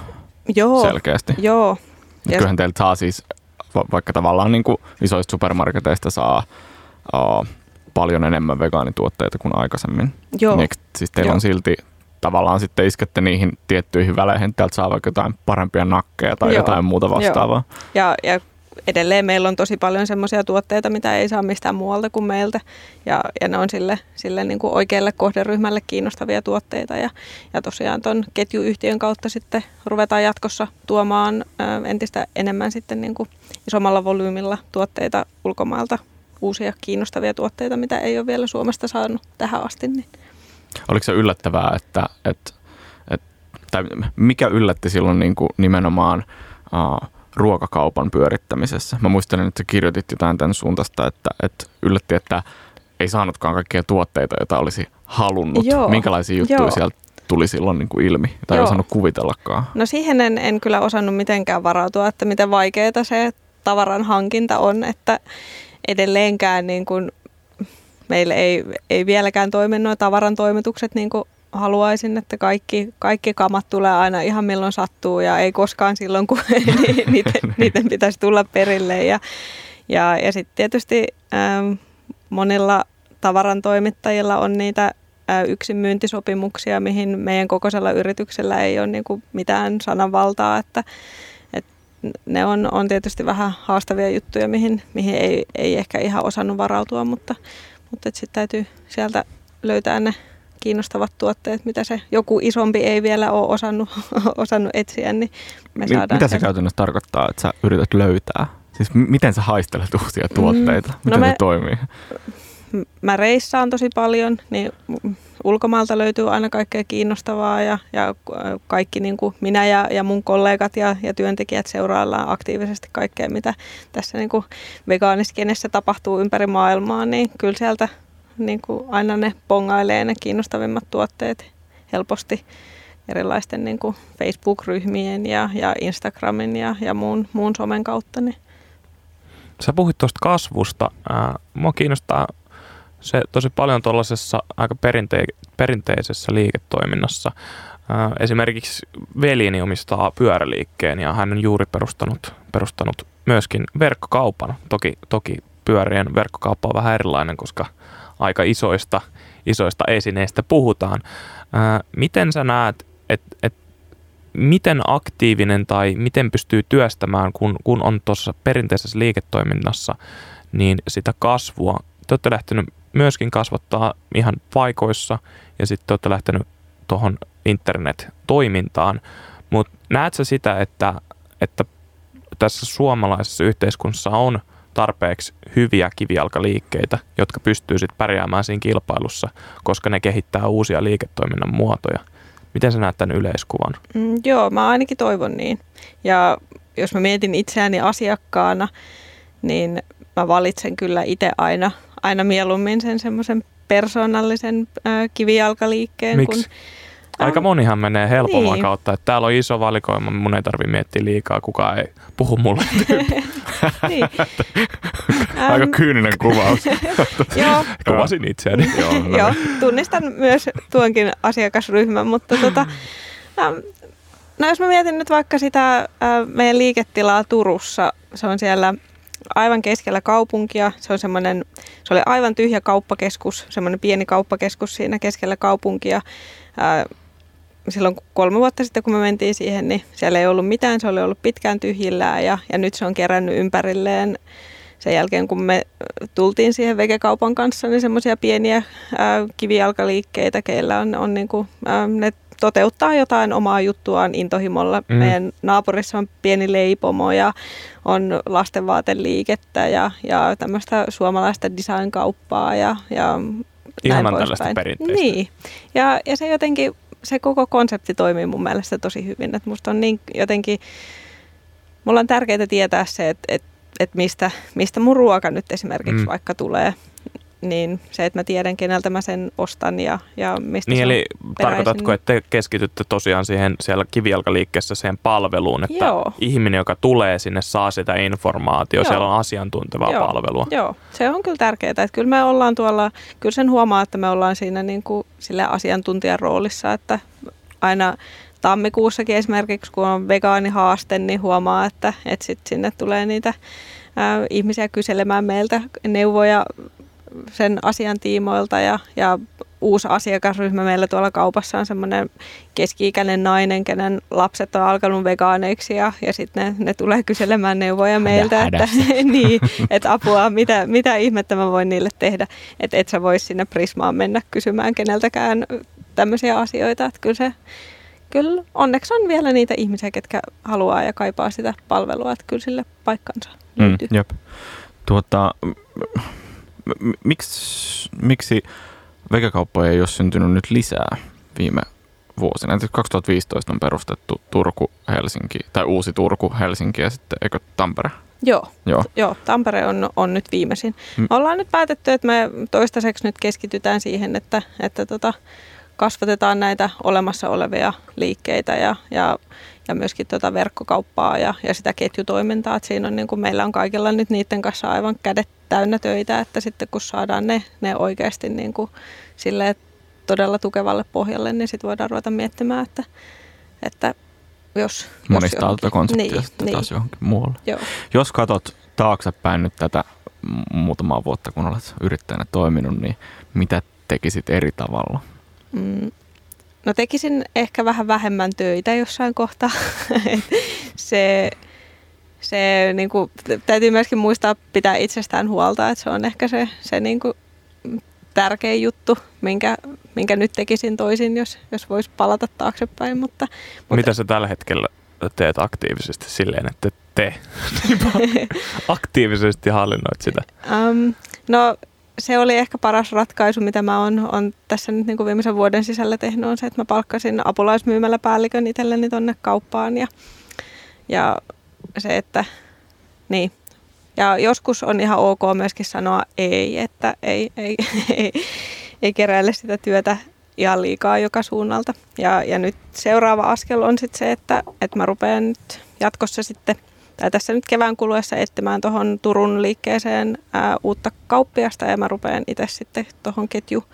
joo, selkeästi? Joo. Ja kyllähän teiltä saa siis, vaikka tavallaan niin kuin isoista supermarketeista saa uh, paljon enemmän vegaanituotteita kuin aikaisemmin. Joo. Niin, siis teillä joo. on silti tavallaan sitten iskette niihin tiettyihin väleihin, täältä saa vaikka jotain parempia nakkeja tai Joo. jotain muuta vastaavaa. Joo. Ja, ja edelleen meillä on tosi paljon semmoisia tuotteita, mitä ei saa mistään muualta kuin meiltä. Ja, ja ne on sille, sille niin kuin oikealle kohderyhmälle kiinnostavia tuotteita. Ja, ja tosiaan tuon ketjuyhtiön kautta sitten ruvetaan jatkossa tuomaan ä, entistä enemmän sitten niin kuin isommalla volyymilla tuotteita ulkomailta uusia kiinnostavia tuotteita, mitä ei ole vielä Suomesta saanut tähän asti. Niin. Oliko se yllättävää, että, että, että tai mikä yllätti silloin niin kuin nimenomaan uh, ruokakaupan pyörittämisessä? Mä muistelin, että sä kirjoitit jotain tämän suuntaista, että, että yllätti, että ei saanutkaan kaikkia tuotteita, joita olisi halunnut. Joo, Minkälaisia juttuja joo. sieltä tuli silloin niin kuin ilmi? Tai ei Joo. osannut kuvitellakaan. No siihen en, en kyllä osannut mitenkään varautua, että miten vaikeaa se tavaran hankinta on, että edelleenkään niin kuin meillä ei, ei vieläkään toimi nuo tavaran toimitukset niin kuin haluaisin, että kaikki, kaikki kamat tulee aina ihan milloin sattuu ja ei koskaan silloin, kun niiden, niiden pitäisi tulla perille. Ja, ja, ja sitten tietysti ähm, monilla tavaran toimittajilla on niitä äh, yksin myyntisopimuksia, mihin meidän kokoisella yrityksellä ei ole niin kuin mitään sananvaltaa, että, että ne on, on tietysti vähän haastavia juttuja, mihin, mihin ei, ei ehkä ihan osannut varautua, mutta, mutta sitten täytyy sieltä löytää ne kiinnostavat tuotteet, mitä se joku isompi ei vielä ole osannut, osannut etsiä, niin me Mi- saadaan mitä se käytännössä tarkoittaa, että sä yrität löytää? Siis miten sä haistelet uusia tuotteita? Mm, Miten no se me- toimii? Mä reissaan tosi paljon, niin mm, ulkomailta löytyy aina kaikkea kiinnostavaa ja, ja äh, kaikki niin kuin minä ja, ja mun kollegat ja, ja työntekijät seuraillaan aktiivisesti kaikkea, mitä tässä niin kuin vegaaniskenessä tapahtuu ympäri maailmaa, niin kyllä sieltä niin kuin aina ne pongailee ne kiinnostavimmat tuotteet helposti erilaisten niin kuin Facebook-ryhmien ja, ja Instagramin ja, ja muun, muun somen kautta. Niin. Sä puhuit tuosta kasvusta. Mua kiinnostaa se tosi paljon tuollaisessa aika perinte- perinteisessä liiketoiminnassa. Esimerkiksi veljeni omistaa pyöräliikkeen ja hän on juuri perustanut, perustanut myöskin verkkokaupan. Toki, toki pyörien verkkokauppa on vähän erilainen, koska aika isoista, isoista esineistä puhutaan. Ää, miten sä näet, että et miten aktiivinen tai miten pystyy työstämään, kun, kun on tuossa perinteisessä liiketoiminnassa, niin sitä kasvua. Te olette lähtenyt myöskin kasvattaa ihan paikoissa ja sitten te olette lähtenyt tuohon internet-toimintaan, mutta näet sä sitä, että, että tässä suomalaisessa yhteiskunnassa on tarpeeksi hyviä kivijalkaliikkeitä, jotka pystyy sitten pärjäämään siinä kilpailussa, koska ne kehittää uusia liiketoiminnan muotoja. Miten sä näet tämän yleiskuvan? Mm, joo, mä ainakin toivon niin. Ja jos mä mietin itseäni asiakkaana, niin mä valitsen kyllä itse aina, aina mieluummin sen semmoisen persoonallisen äh, kivijalkaliikkeen. Miksi? Aika monihan menee helpomman niin. kautta, että täällä on iso valikoima, mun ei tarvi miettiä liikaa, kukaan ei puhu mulle. niin. Aika Ähm, kyyninen kuvaus. joo, Kuvasin itseäni. Joo, no Joo, tunnistan myös tuonkin asiakasryhmän, mutta tota, ähm, no jos mä mietin nyt vaikka sitä äh, meidän liiketilaa Turussa, se on siellä aivan keskellä kaupunkia. Se on semmoinen, se oli aivan tyhjä kauppakeskus, semmoinen pieni kauppakeskus siinä keskellä kaupunkia. Äh, silloin kolme vuotta sitten, kun me mentiin siihen, niin siellä ei ollut mitään, se oli ollut pitkään tyhjillään ja, ja nyt se on kerännyt ympärilleen sen jälkeen, kun me tultiin siihen vegekaupan kanssa, niin semmoisia pieniä ää, kivijalkaliikkeitä, keillä on, on niinku, ää, ne toteuttaa jotain omaa juttuaan intohimolla. Mm. Meidän naapurissa on pieni leipomo ja on lastenvaateliikettä ja, ja tämmöistä suomalaista designkauppaa ja, ja Ihanan poispäin. tällaista perinteistä. Niin, ja, ja se jotenkin, se koko konsepti toimii mun mielestä tosi hyvin. Että musta on niin jotenkin, mulla on tärkeää tietää se, että, että, että mistä, mistä mun ruoka nyt esimerkiksi Mm. mm. vaikka tulee. Niin se, että mä tiedän, keneltä mä sen ostan ja, ja mistä Niin eli tarkoitatko, peräisin. että te keskitytte tosiaan siihen siellä kivijalkaliikkeessä siihen palveluun, että Joo. ihminen, joka tulee sinne, saa sitä informaatiota, Joo. siellä on asiantuntevaa Joo. palvelua. Joo, se on kyllä tärkeää. Että kyllä me ollaan tuolla, kyllä sen huomaa, että me ollaan siinä niin kuin sille asiantuntijan roolissa, että aina tammikuussakin esimerkiksi, kun on vegaanihaaste, niin huomaa, että, että sit sinne tulee niitä ää, ihmisiä kyselemään meiltä neuvoja sen asian tiimoilta ja, ja uusi asiakasryhmä meillä tuolla kaupassa on semmoinen keski-ikäinen nainen, kenen lapset on alkanut vegaaneiksi ja, ja sitten ne, ne tulee kyselemään neuvoja meiltä, että, niin, että apua, mitä, mitä ihmettä mä voin niille tehdä. Että et sä vois sinne Prismaan mennä kysymään keneltäkään tämmöisiä asioita, että kyllä se kyllä onneksi on vielä niitä ihmisiä, ketkä haluaa ja kaipaa sitä palvelua, että kyllä sille paikkansa löytyy. Mm, jep. Tuota, miksi, miksi vegakauppoja ei ole syntynyt nyt lisää viime vuosina? 2015 on perustettu Turku-Helsinki, tai uusi Turku-Helsinki ja sitten eikö Tampere? Joo, Joo. Joo Tampere on, on nyt viimeisin. Mm. Me ollaan nyt päätetty, että me toistaiseksi nyt keskitytään siihen, että, että tota, kasvatetaan näitä olemassa olevia liikkeitä ja, ja, ja myöskin tuota verkkokauppaa ja, ja sitä ketjutoimintaa. Että siinä on, niin kuin meillä on kaikilla nyt niiden kanssa aivan kädet täynnä töitä, että sitten kun saadaan ne, ne oikeasti niin kuin sille todella tukevalle pohjalle, niin sitten voidaan ruveta miettimään, että, että jos... Monista jos konseptia niin, sitten niin. taas johonkin muualle. Joo. Jos katsot taaksepäin nyt tätä muutamaa vuotta, kun olet yrittäjänä toiminut, niin mitä tekisit eri tavalla? Mm, no tekisin ehkä vähän vähemmän töitä jossain kohtaa. se se niin kuin, täytyy myöskin muistaa pitää itsestään huolta, että se on ehkä se, se niin kuin, tärkein juttu, minkä, minkä nyt tekisin toisin, jos, jos voisi palata taaksepäin. Mutta, mutta... Mitä sä tällä hetkellä teet aktiivisesti silleen, että te aktiivisesti hallinnoit sitä? Um, no se oli ehkä paras ratkaisu, mitä mä oon, on tässä nyt niin kuin viimeisen vuoden sisällä tehnyt, on se, että mä palkkasin apulaismyymällä päällikön itselleni tonne kauppaan ja, ja se, että niin. Ja joskus on ihan ok myöskin sanoa ei, että ei, ei, ei, ei keräile sitä työtä ihan liikaa joka suunnalta. Ja, ja nyt seuraava askel on sitten se, että, että mä rupean nyt jatkossa sitten – tai tässä nyt kevään kuluessa etsimään tuohon Turun liikkeeseen ää, uutta kauppiasta ja mä rupean itse sitten tuohon ketju,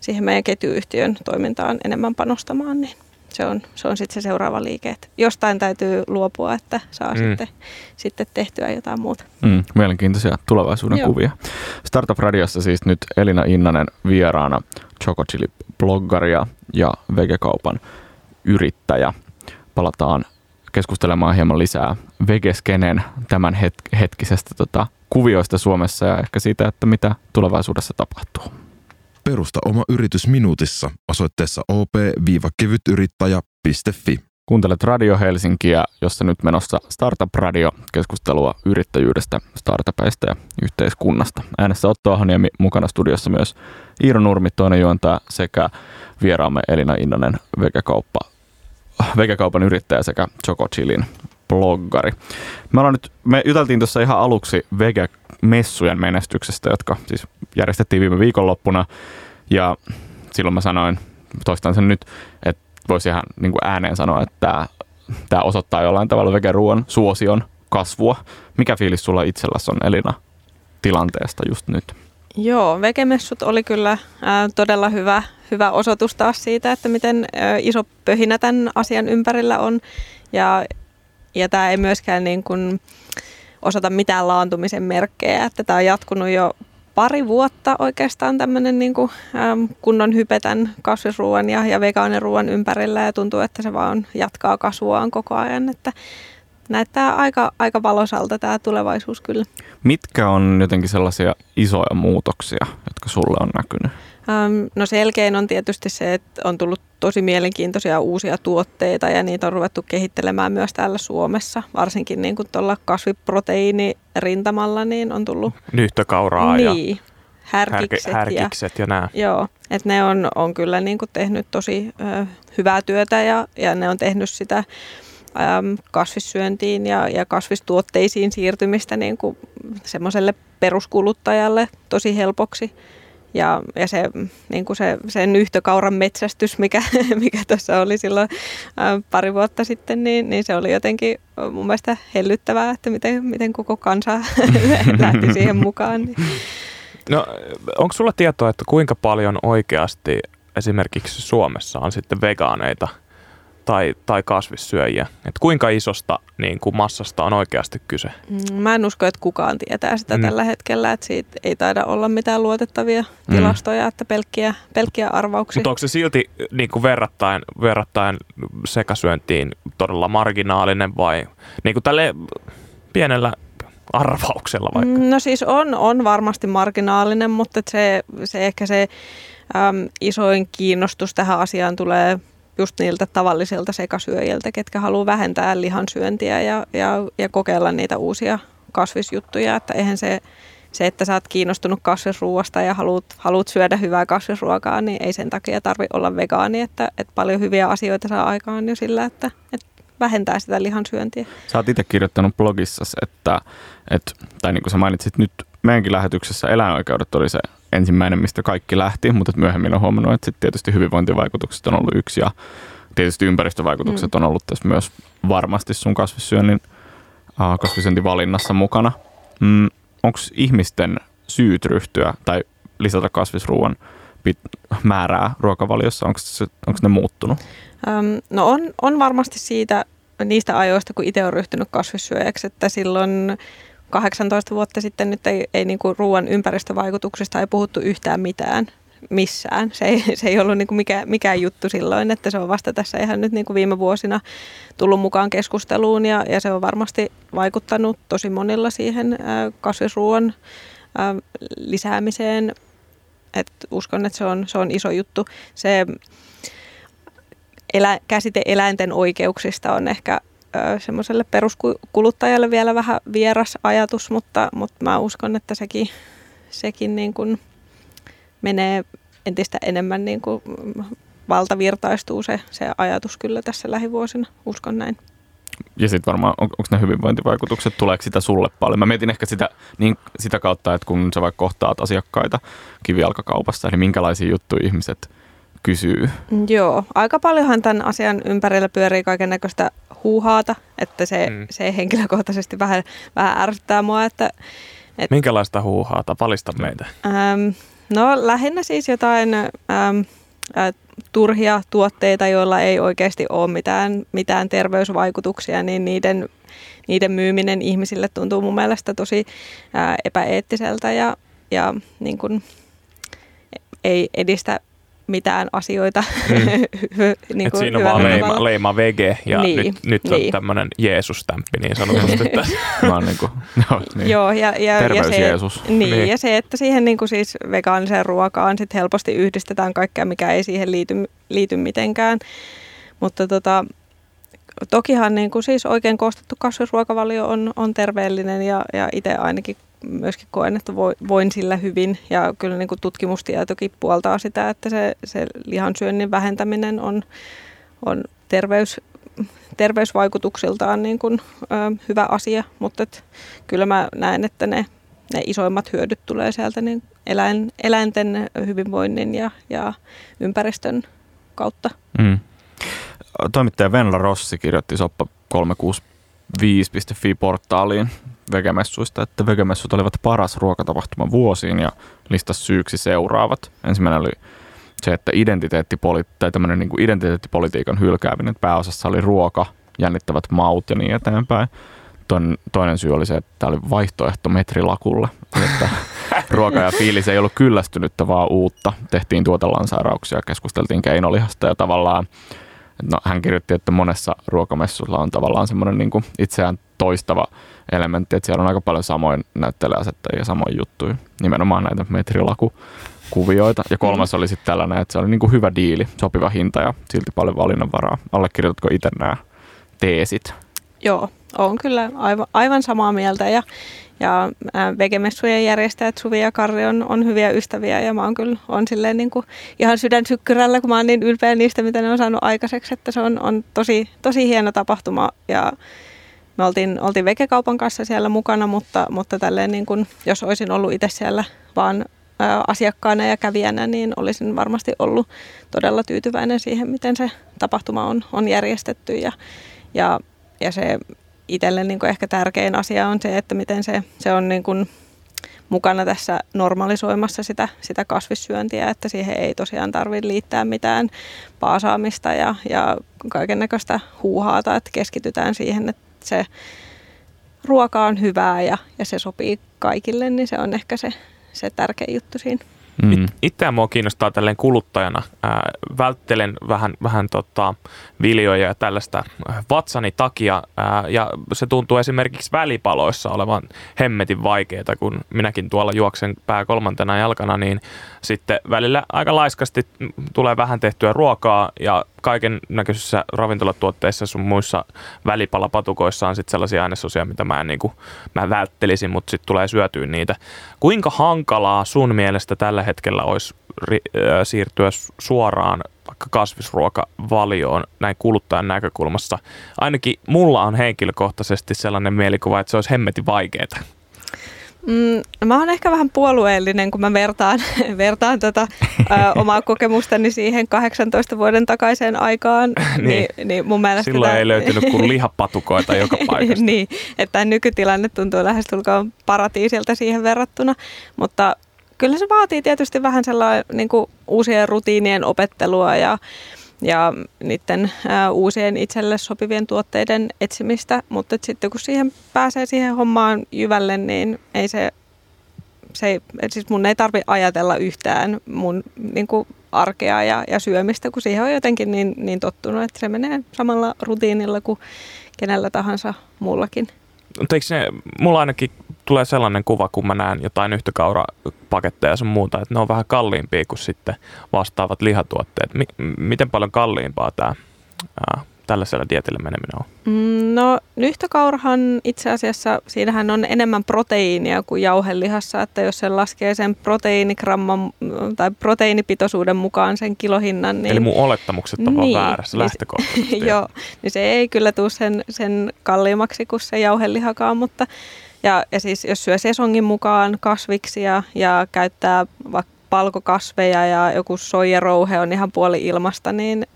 siihen meidän ketjuyhtiön toimintaan enemmän panostamaan, niin se on, se on sitten se seuraava liike. Että jostain täytyy luopua, että saa mm. sitten, sitten tehtyä jotain muuta. Mm, mielenkiintoisia tulevaisuuden Joo. kuvia. Startup Radiossa siis nyt Elina Innanen vieraana, Choco Chili bloggaria ja vegekaupan yrittäjä. Palataan keskustelemaan hieman lisää vegeskenen tämän het- hetkisestä tota, kuvioista Suomessa ja ehkä siitä, että mitä tulevaisuudessa tapahtuu. Perusta oma yritys minuutissa osoitteessa op-kevytyrittäjä.fi. Kuuntelet Radio Helsinkiä, jossa nyt menossa Startup Radio, keskustelua yrittäjyydestä, startupeista ja yhteiskunnasta. Äänessä Otto Ahoniemi, mukana studiossa myös Iiro Nurmi, toinen juontaja sekä vieraamme Elina Innonen, vegekauppa vegekaupan yrittäjä sekä Choco Chillin bloggari. Me, nyt, me juteltiin tuossa ihan aluksi vege-messujen menestyksestä, jotka siis järjestettiin viime viikonloppuna. Ja silloin mä sanoin, toistan sen nyt, että voisi ihan niin kuin ääneen sanoa, että tämä osoittaa jollain tavalla vegeruoan suosion kasvua. Mikä fiilis sulla itselläsi on Elina tilanteesta just nyt? Joo, vegemessut oli kyllä ää, todella hyvä, hyvä osoitus taas siitä, että miten ää, iso pöhinä tämän asian ympärillä on. Ja, ja tämä ei myöskään niin kuin osata mitään laantumisen merkkejä, että tämä on jatkunut jo pari vuotta oikeastaan tämmöinen niin kuin, äm, kunnon hypetän kasvisruoan ja, ja vegaaniruoan ympärillä ja tuntuu, että se vaan jatkaa kasvuaan koko ajan, että näyttää aika, aika valosalta tämä tulevaisuus kyllä. Mitkä on jotenkin sellaisia isoja muutoksia, jotka sulle on näkynyt? Ähm, no selkein on tietysti se, että on tullut tosi mielenkiintoisia uusia tuotteita ja niitä on ruvettu kehittelemään myös täällä Suomessa. Varsinkin niin kuin tuolla kasviproteiinirintamalla niin on tullut... Nyhtökauraa niin, ja härkikset, härkikset ja, ja nämä. Joo, että ne on, on kyllä niin kuin tehnyt tosi ö, hyvää työtä ja, ja ne on tehnyt sitä äm, kasvissyöntiin ja, ja kasvistuotteisiin siirtymistä niin kuin semmoiselle peruskuluttajalle tosi helpoksi. Ja, ja se, niin kuin se, sen yhtökauran metsästys, mikä, mikä tuossa oli silloin ä, pari vuotta sitten, niin, niin se oli jotenkin mun mielestä hellyttävää, että miten, miten koko kansa lähti siihen mukaan. Niin. No, onko sulla tietoa, että kuinka paljon oikeasti esimerkiksi Suomessa on sitten vegaaneita – tai, tai kasvissyöjiä. Et kuinka isosta niin kuin massasta on oikeasti kyse? Mm, Mä en usko, että kukaan tietää sitä mm. tällä hetkellä, että siitä ei taida olla mitään luotettavia mm. tilastoja, että pelkkiä, pelkkiä arvauksia. Mutta onko se silti niin kuin verrattain, verrattain sekasyöntiin todella marginaalinen vai niin kuin tälle pienellä arvauksella vaikka? No siis on, on varmasti marginaalinen, mutta se, se ehkä se äm, isoin kiinnostus tähän asiaan tulee just niiltä tavallisilta sekasyöjiltä, ketkä haluaa vähentää lihansyöntiä ja, ja, ja kokeilla niitä uusia kasvisjuttuja. Että eihän se, se, että sä oot kiinnostunut kasvisruuasta ja haluat, haluat syödä hyvää kasvisruokaa, niin ei sen takia tarvi olla vegaani, että, että paljon hyviä asioita saa aikaan jo sillä, että, että vähentää sitä lihansyöntiä. Sä oot itse kirjoittanut blogissa, että, että, tai niin kuin sä mainitsit nyt meidänkin lähetyksessä, eläinoikeudet oli se ensimmäinen, mistä kaikki lähti, mutta myöhemmin on huomannut, että sitten tietysti hyvinvointivaikutukset on ollut yksi ja tietysti ympäristövaikutukset mm. on ollut tässä myös varmasti sun kasvissyönnin, äh, kasvissyöntivalinnassa mukana. Mm, Onko ihmisten syyt ryhtyä tai lisätä kasvisruoan pit- määrää ruokavaliossa, onko ne muuttunut? Öm, no on, on varmasti siitä niistä ajoista, kun itse olen ryhtynyt kasvissyöjäksi, että silloin 18 vuotta sitten nyt ei, ei niin kuin ruoan ympäristövaikutuksista ei puhuttu yhtään mitään missään. Se ei, se ei ollut niin kuin mikä, mikään juttu silloin, että se on vasta tässä ihan nyt niin kuin viime vuosina tullut mukaan keskusteluun ja, ja se on varmasti vaikuttanut tosi monilla siihen kasvisruoan lisäämiseen. Et uskon, että se on, se on iso juttu. Se elä, käsite eläinten oikeuksista on ehkä semmoiselle peruskuluttajalle vielä vähän vieras ajatus, mutta, mutta mä uskon, että sekin, sekin niin kuin menee entistä enemmän niin kuin valtavirtaistuu se, se ajatus kyllä tässä lähivuosina, uskon näin. Ja sitten varmaan, on, onko ne hyvinvointivaikutukset, tuleeko sitä sulle paljon? Mä mietin ehkä sitä, niin, sitä kautta, että kun sä vaikka kohtaat asiakkaita kivialkakaupassa, niin minkälaisia juttuja ihmiset kysyy? Joo, aika paljonhan tämän asian ympärillä pyörii kaiken näköistä huuhaata, että se, mm. se henkilökohtaisesti vähän, vähän ärsyttää mua. Että, et, Minkälaista huuhaata? Palista meitä. Ähm, no lähinnä siis jotain ähm, äh, turhia tuotteita, joilla ei oikeasti ole mitään, mitään terveysvaikutuksia, niin niiden, niiden myyminen ihmisille tuntuu mun mielestä tosi äh, epäeettiseltä ja, ja niin kuin, ei edistä mitään asioita. Mm. niin kuin siinä on vaan leima, leima vege ja niin, nyt, nyt niin. on tämmöinen Jeesus-stämppi niin sanotusti tässä. Mä oon niin kuin, no, niin. Joo, ja, ja, Terveys ja se, Jeesus. Niin, niin, ja se, että siihen niin kuin siis vegaaniseen ruokaan sit helposti yhdistetään kaikkea, mikä ei siihen liity, liity mitenkään. Mutta tota, tokihan niin kuin siis oikein koostettu kasvisruokavalio on, on terveellinen ja, ja itse ainakin myöskin koen, että voin sillä hyvin. Ja kyllä niin kuin tutkimustietokin puoltaa sitä, että se, se lihansyönnin vähentäminen on, on terveys, terveysvaikutuksiltaan niin kuin, ö, hyvä asia. Mutta et, kyllä mä näen, että ne, ne isoimmat hyödyt tulee sieltä niin eläin, eläinten hyvinvoinnin ja, ja ympäristön kautta. Mm. Toimittaja Venla Rossi kirjoitti Soppa 365.fi-portaaliin vegemessuista, että vegemessut olivat paras ruokatapahtuma vuosiin ja listas syyksi seuraavat. Ensimmäinen oli se, että identiteettipoli- tai niin kuin identiteettipolitiikan hylkääminen, pääosassa oli ruoka, jännittävät maut ja niin eteenpäin. Toinen, toinen syy oli se, että tämä oli vaihtoehto metrilakulle, että ruoka ja fiilis ei ollut kyllästynyttä, vaan uutta. Tehtiin tuotelansairauksia, keskusteltiin keinolihasta ja tavallaan No, hän kirjoitti, että monessa ruokamessulla on tavallaan semmoinen niin itseään toistava elementti, että siellä on aika paljon samoin näyttelijäasettajia ja samoin juttuja, nimenomaan näitä metrilakukuvioita. Ja kolmas mm. oli sitten tällainen, että se oli niin kuin hyvä diili, sopiva hinta ja silti paljon valinnanvaraa. Allekirjoitatko itse nämä teesit? Joo, on kyllä aivan, aivan samaa mieltä ja, ja vegemessujen järjestäjät Suvi ja Karri on, on hyviä ystäviä ja mä oon kyllä on silleen niin kuin ihan sydän sykkyrällä, kun mä oon niin ylpeä niistä, mitä ne on saanut aikaiseksi, että se on, on tosi, tosi hieno tapahtuma ja me oltiin, oltiin vekekaupan kanssa siellä mukana, mutta, mutta tälleen niin kuin, jos olisin ollut itse siellä vaan asiakkaana ja kävijänä, niin olisin varmasti ollut todella tyytyväinen siihen, miten se tapahtuma on, on järjestetty. Ja, ja, ja se itselle niin kuin ehkä tärkein asia on se, että miten se, se on niin kuin mukana tässä normalisoimassa sitä, sitä kasvissyöntiä, että siihen ei tosiaan tarvitse liittää mitään paasaamista ja, ja kaiken näköistä huuhaata, että keskitytään siihen, että se ruoka on hyvää ja, ja se sopii kaikille, niin se on ehkä se, se tärkein juttu siinä. Mm. It, itseään mua kiinnostaa tälleen kuluttajana. Ää, välttelen vähän, vähän tota, viljoja ja tällaista vatsani takia. Ää, ja se tuntuu esimerkiksi välipaloissa olevan hemmetin vaikeaa, kun minäkin tuolla juoksen pää kolmantena jalkana, niin sitten välillä aika laiskasti tulee vähän tehtyä ruokaa ja kaiken näköisissä ravintolatuotteissa sun muissa välipalapatukoissa on sitten sellaisia ainesosia, mitä mä, en, niin kuin, mä välttelisin, mutta sitten tulee syötyä niitä. Kuinka hankalaa sun mielestä tällä hetkellä olisi ri- äh, siirtyä suoraan vaikka kasvisruokavalioon näin kuluttajan näkökulmasta? Ainakin mulla on henkilökohtaisesti sellainen mielikuva, että se olisi hemmetin vaikeaa. Mm, mä oon ehkä vähän puolueellinen, kun mä vertaan, vertaan tota, ö, omaa kokemustani siihen 18 vuoden takaiseen aikaan. niin. niin, niin mun mielestä Silloin tämä, ei löytynyt kuin lihapatukoita joka paikasta. niin, että tämä nykytilanne tuntuu lähestulkoon paratiisilta siihen verrattuna, mutta kyllä se vaatii tietysti vähän sellainen niin kuin uusien rutiinien opettelua ja, ja niiden ä, uusien itselle sopivien tuotteiden etsimistä, mutta sitten kun siihen pääsee siihen hommaan jyvälle, niin ei se, se ei, et siis mun ei tarvi ajatella yhtään mun niin kuin arkea ja, ja syömistä, kun siihen on jotenkin niin, niin tottunut, että se menee samalla rutiinilla kuin kenellä tahansa muullakin. Mutta eikö ne, mulla ainakin tulee sellainen kuva, kun mä näen jotain yhtäkaurapaketteja ja sun muuta, että ne on vähän kalliimpia kuin sitten vastaavat lihatuotteet. Mi- miten paljon kalliimpaa tämä tällaisella dietillä meneminen on? Mm, No nyhtökaurahan itse asiassa, siinähän on enemmän proteiinia kuin jauhelihassa, että jos se laskee sen proteiinigramman mm, tai proteiinipitoisuuden mukaan sen kilohinnan, niin... Eli mun olettamukset on vaan Niin, väärässä niin se- lähtökohtaisesti. Joo, niin se ei kyllä tule sen, sen kalliimmaksi kuin se jauhelihakaan, mutta ja, ja siis jos syö sesongin mukaan kasviksia ja käyttää vaikka palkokasveja ja joku soijarouhe on ihan puoli ilmasta, niin,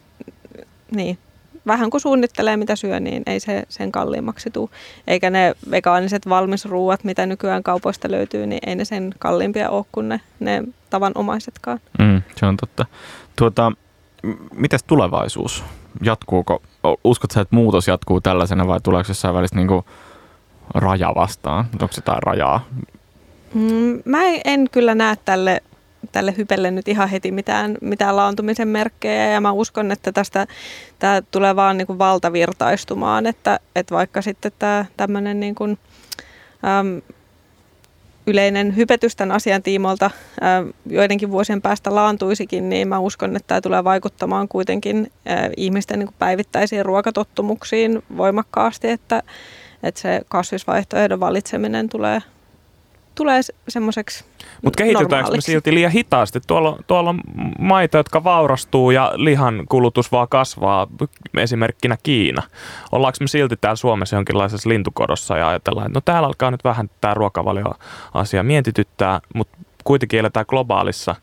niin vähän kun suunnittelee mitä syö, niin ei se sen kalliimmaksi tule. Eikä ne vegaaniset valmisruuat, mitä nykyään kaupoista löytyy, niin ei ne sen kalliimpia ole kuin ne, ne tavanomaisetkaan. Mm, se on totta. Tuota, m- mites tulevaisuus? Jatkuuko, o- uskot sä, että muutos jatkuu tällaisena vai tuleeko jossain välissä niinku raja vastaan? Onko jotain rajaa? Mm, Mä en- kyllä näe tälle, tälle hypelle nyt ihan heti mitään, mitään laantumisen merkkejä ja mä uskon, että tästä tämä tulee vaan niin kuin valtavirtaistumaan, että, että vaikka sitten tämä tämmöinen niin kuin, yleinen hypetys tämän asian tiimoilta äm, joidenkin vuosien päästä laantuisikin, niin mä uskon, että tämä tulee vaikuttamaan kuitenkin ihmisten niin kuin päivittäisiin ruokatottumuksiin voimakkaasti, että, että se kasvisvaihtoehdon valitseminen tulee, tulee se- semmoiseksi Mutta kehitytäänkö me silti liian hitaasti? Tuolla, on- tuolla on maita, jotka vaurastuu ja lihan kulutus vaan kasvaa, esimerkkinä Kiina. Ollaanko me silti täällä Suomessa jonkinlaisessa lintukodossa ja ajatellaan, että no täällä alkaa nyt vähän tämä ruokavalioasia mietityttää, mutta kuitenkin eletään globaalissa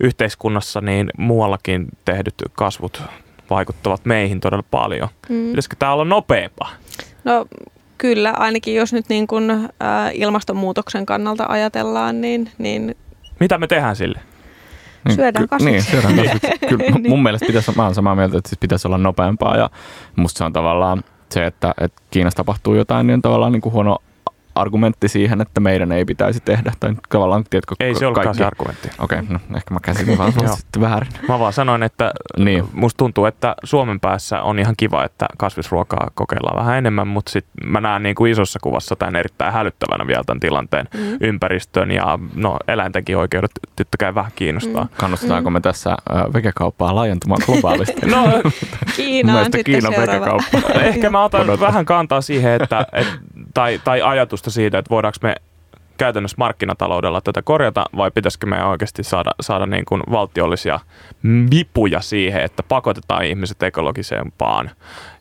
yhteiskunnassa, niin muuallakin tehdyt kasvut vaikuttavat meihin todella paljon. Mm. Pitäisikö tämä olla nopeampaa? No kyllä, ainakin jos nyt niin kuin, ä, ilmastonmuutoksen kannalta ajatellaan, niin, niin Mitä me tehdään sille? Syödään ky- kasviksia. Niin, syödään kasviksia. Kyllä mun- mun mielestä pitäisi, mä olen samaa mieltä, että siis pitäisi olla nopeampaa ja musta se on tavallaan se, että, että Kiinassa tapahtuu jotain, niin on tavallaan niin kuin huono argumentti siihen, että meidän ei pitäisi tehdä. Tai tavallaan, tiedätkö, Ei se ollutkaan kaikki- se argumentti. Okei, okay, no ehkä mä käsitin vaan sitten väärin. Mä vaan sanoin, että Niin. musta tuntuu, että Suomen päässä on ihan kiva, että kasvisruokaa kokeillaan vähän enemmän, mutta sit mä näen niin kuin isossa kuvassa tämän erittäin hälyttävänä vielä tämän tilanteen Mm. ympäristön ja no, eläintenkin oikeudet tyttö käy vähän kiinnostaa. Mm. Kannustetaanko me tässä vegekauppaa laajentumaan globaalisti? No Kiinaan sitten Kiinan seuraava. vegekauppa. ehkä mä otan vähän kantaa siihen, että, et, tai, tai ajatusta siitä, että voidaanko me käytännössä markkinataloudella tätä korjata vai pitäisikö me oikeasti saada, saada niin kuin valtiollisia vipuja siihen, että pakotetaan ihmiset ekologisempaan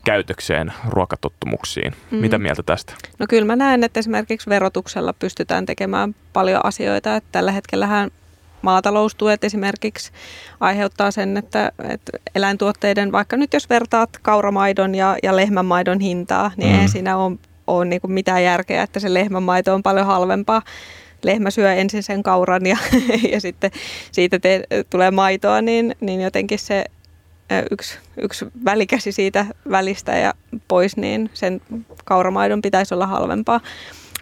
käytökseen, ruokatottumuksiin. Mm. Mitä mieltä tästä? No kyllä mä näen, että esimerkiksi verotuksella pystytään tekemään paljon asioita. Että tällä hetkellähän maataloustuet esimerkiksi aiheuttaa sen, että, että eläintuotteiden, vaikka nyt jos vertaat kauramaidon ja, ja lehmänmaidon hintaa, niin mm. ei siinä ole, ole niin kuin mitään järkeä, että se lehmänmaito on paljon halvempaa lehmä syö ensin sen kauran ja, ja sitten siitä te, tulee maitoa, niin, niin jotenkin se yksi, yksi välikäsi siitä välistä ja pois, niin sen kauramaidon pitäisi olla halvempaa.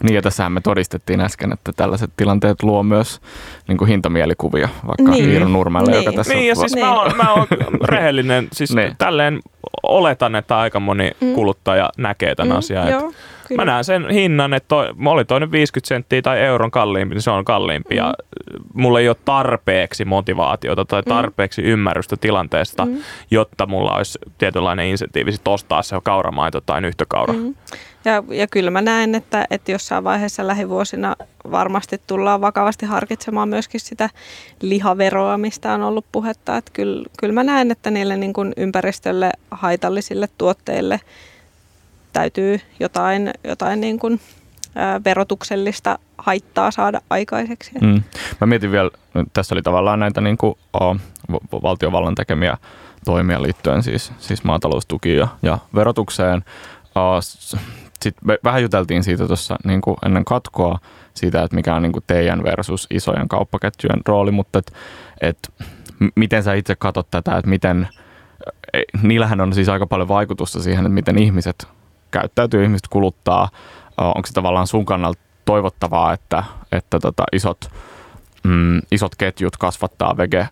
Niin ja tässähän me todistettiin äsken, että tällaiset tilanteet luo myös niin kuin hintamielikuvia, vaikka niin. Iiro Nurmelle, niin. joka tässä... Niin ja siis niin. mä, oon, mä oon rehellinen, siis niin. tälleen oletan, että aika moni mm. kuluttaja näkee tämän mm, asian. Joo. Kyllä. Mä näen sen hinnan, että toi, oli toinen 50 senttiä tai euron kalliimpi, niin se on kalliimpi. Mm. Ja mulla ei ole tarpeeksi motivaatiota tai mm. tarpeeksi mm. ymmärrystä tilanteesta, mm. jotta mulla olisi tietynlainen insentiivi ostaa se kauramaito tai nyhtökaura. Mm. Ja, ja kyllä mä näen, että, että jossain vaiheessa lähivuosina varmasti tullaan vakavasti harkitsemaan myöskin sitä lihaveroa, mistä on ollut puhetta. Että kyllä, kyllä mä näen, että niille niin kuin ympäristölle haitallisille tuotteille täytyy jotain, jotain niin kuin, verotuksellista haittaa saada aikaiseksi. Mm. Mä mietin vielä, tässä oli tavallaan näitä niin kuin, o, valtiovallan tekemiä toimia liittyen siis, siis maataloustukiin ja, ja verotukseen. Sitten me vähän juteltiin siitä tuossa niin ennen katkoa, siitä, että mikä on niin kuin teidän versus isojen kauppaketjujen rooli, mutta et, et, miten sä itse katsot tätä, että miten, e, niillähän on siis aika paljon vaikutusta siihen, että miten ihmiset käyttäytyy, ihmiset kuluttaa. Onko se tavallaan sun kannalta toivottavaa, että, että tota isot, mm, isot ketjut kasvattaa vege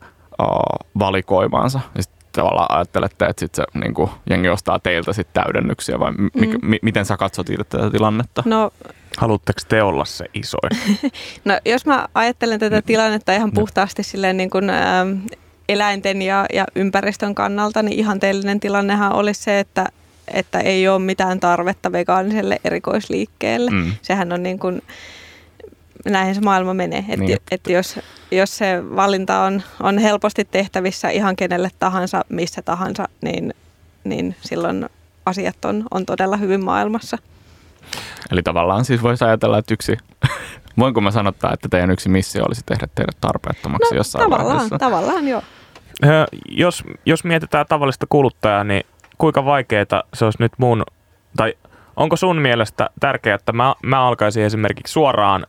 valikoimaansa. Ja sit tavallaan ajattelette, että sit se niin kuin, jengi ostaa teiltä sit täydennyksiä vai mm. mi- miten sä katsot itse tätä tilannetta? No, Haluatteko te olla se isoin? no jos mä ajattelen tätä tilannetta ihan puhtaasti silleen niin kuin, äh, eläinten ja, ja ympäristön kannalta, niin ihanteellinen tilannehan olisi se, että, että ei ole mitään tarvetta vegaaniselle erikoisliikkeelle. Mm. Sehän on niin kuin, näin se maailma menee. Että niin. et jos, jos se valinta on, on helposti tehtävissä ihan kenelle tahansa, missä tahansa, niin, niin silloin asiat on, on todella hyvin maailmassa. Eli tavallaan siis voisi ajatella, että yksi, voinko mä sanottaa, että teidän yksi missio olisi tehdä teidät tarpeettomaksi no, jossain tavallaan, vaiheessa? Tavallaan joo. Jos, jos mietitään tavallista kuluttajaa, niin kuinka vaikeaa se olisi nyt mun, tai onko sun mielestä tärkeää, että mä, mä alkaisin esimerkiksi suoraan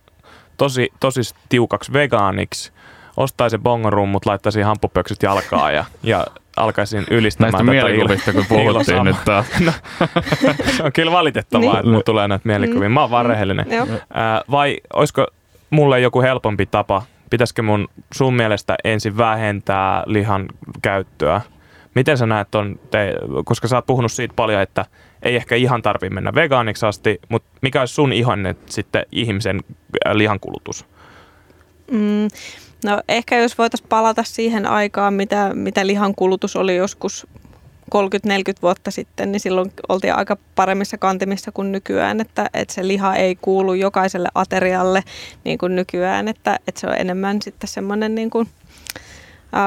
tosi, tosi tiukaksi vegaaniksi, ostaisin bongorummut, laittaisin hamppupöksyt jalkaa ja, ja alkaisin ylistämään Näistä mielikuvista, kun puhuttiin nyt taas. No, se on kyllä valitettavaa, niin. että mulla tulee näitä mielikuvia. Mä oon vaan rehellinen. Mm. vai olisiko mulle joku helpompi tapa, pitäisikö mun sun mielestä ensin vähentää lihan käyttöä? Miten sä näet on, te, koska sä oot puhunut siitä paljon, että ei ehkä ihan tarvitse mennä vegaaniksi asti, mutta mikä olisi sun ihanne sitten ihmisen lihankulutus? Mm, no ehkä jos voitaisiin palata siihen aikaan, mitä, mitä lihan kulutus oli joskus 30-40 vuotta sitten, niin silloin oltiin aika paremmissa kantimissa kuin nykyään, että, että se liha ei kuulu jokaiselle aterialle niin kuin nykyään, että, että se on enemmän sitten semmoinen niin kuin,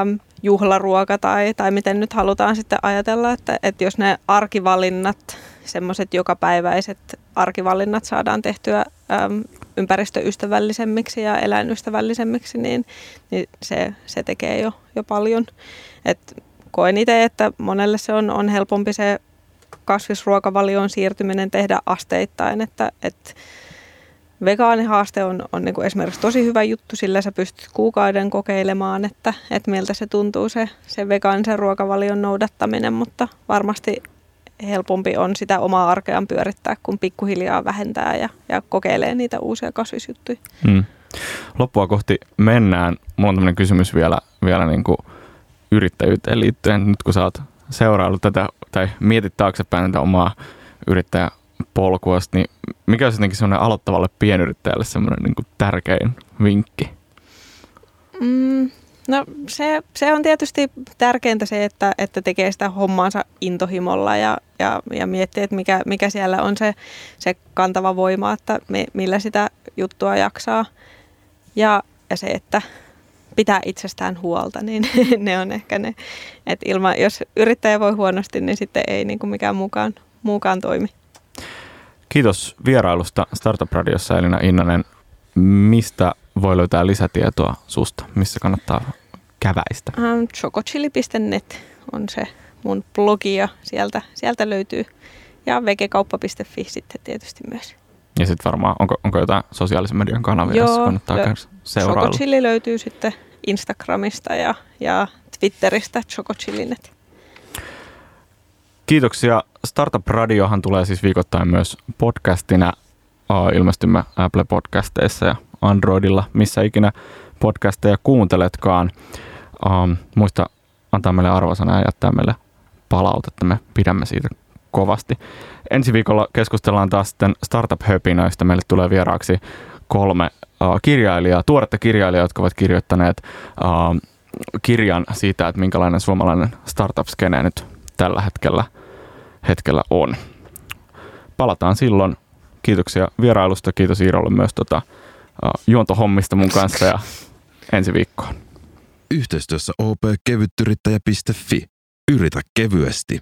äm, juhlaruoka tai, tai miten nyt halutaan sitten ajatella, että, että jos ne arkivalinnat, semmoiset jokapäiväiset arkivalinnat saadaan tehtyä äm, ympäristöystävällisemmiksi ja eläinystävällisemmiksi, niin, niin se, se tekee jo, jo paljon. Et koen itse, että monelle se on, on helpompi se kasvisruokavalioon siirtyminen tehdä asteittain, että, että vegaanihaaste on, on niin kuin esimerkiksi tosi hyvä juttu, sillä sä pystyt kuukauden kokeilemaan, että, että miltä se tuntuu se, se vegaanisen ruokavalion noudattaminen, mutta varmasti helpompi on sitä omaa arkeaan pyörittää, kun pikkuhiljaa vähentää ja, ja kokeilee niitä uusia kasvisjuttuja. Hmm. Loppua kohti mennään. Mulla on tämmöinen kysymys vielä, vielä niin kuin yrittäjyyteen liittyen. Nyt kun sä oot seuraillut tätä tai mietit taaksepäin tätä omaa yrittäjä polkua, niin mikä olisi jotenkin semmoinen aloittavalle pienyrittäjälle semmoinen niin kuin tärkein vinkki? Mm, no se, se on tietysti tärkeintä se, että, että tekee sitä hommaansa intohimolla ja, ja, ja miettii, että mikä, mikä siellä on se, se kantava voima, että me, millä sitä juttua jaksaa. Ja, ja se, että pitää itsestään huolta, niin ne on ehkä ne, että ilman, jos yrittäjä voi huonosti, niin sitten ei niin kuin mikään mukaan, muukaan toimi. Kiitos vierailusta Startup Radiossa Elina Innanen. Mistä voi löytää lisätietoa susta? Missä kannattaa käväistä? Um, chocochili.net on se mun blogi ja sieltä, sieltä löytyy. Ja vegekauppa.fi sitten tietysti myös. Ja sitten varmaan, onko, onko jotain sosiaalisen median kanavia, Joo, jossa kannattaa lö- käydä seurailla? Chocochili löytyy sitten Instagramista ja, ja Twitteristä Chocochilinet. Kiitoksia. Startup Radiohan tulee siis viikoittain myös podcastina. Ilmestymme Apple Podcasteissa ja Androidilla, missä ikinä podcasteja kuunteletkaan. Um, muista antaa meille arvosana ja jättää meille palautetta. Me pidämme siitä kovasti. Ensi viikolla keskustellaan taas sitten startup-höpinöistä. Meille tulee vieraaksi kolme uh, kirjailijaa, tuoretta kirjailijaa, jotka ovat kirjoittaneet uh, kirjan siitä, että minkälainen suomalainen startup-skene nyt tällä hetkellä, hetkellä on. Palataan silloin. Kiitoksia vierailusta. Kiitos Iirolle myös tota, uh, juontohommista mun kanssa ja ensi viikkoon. Yhteistyössä opkevyttyrittäjä.fi. Yritä kevyesti.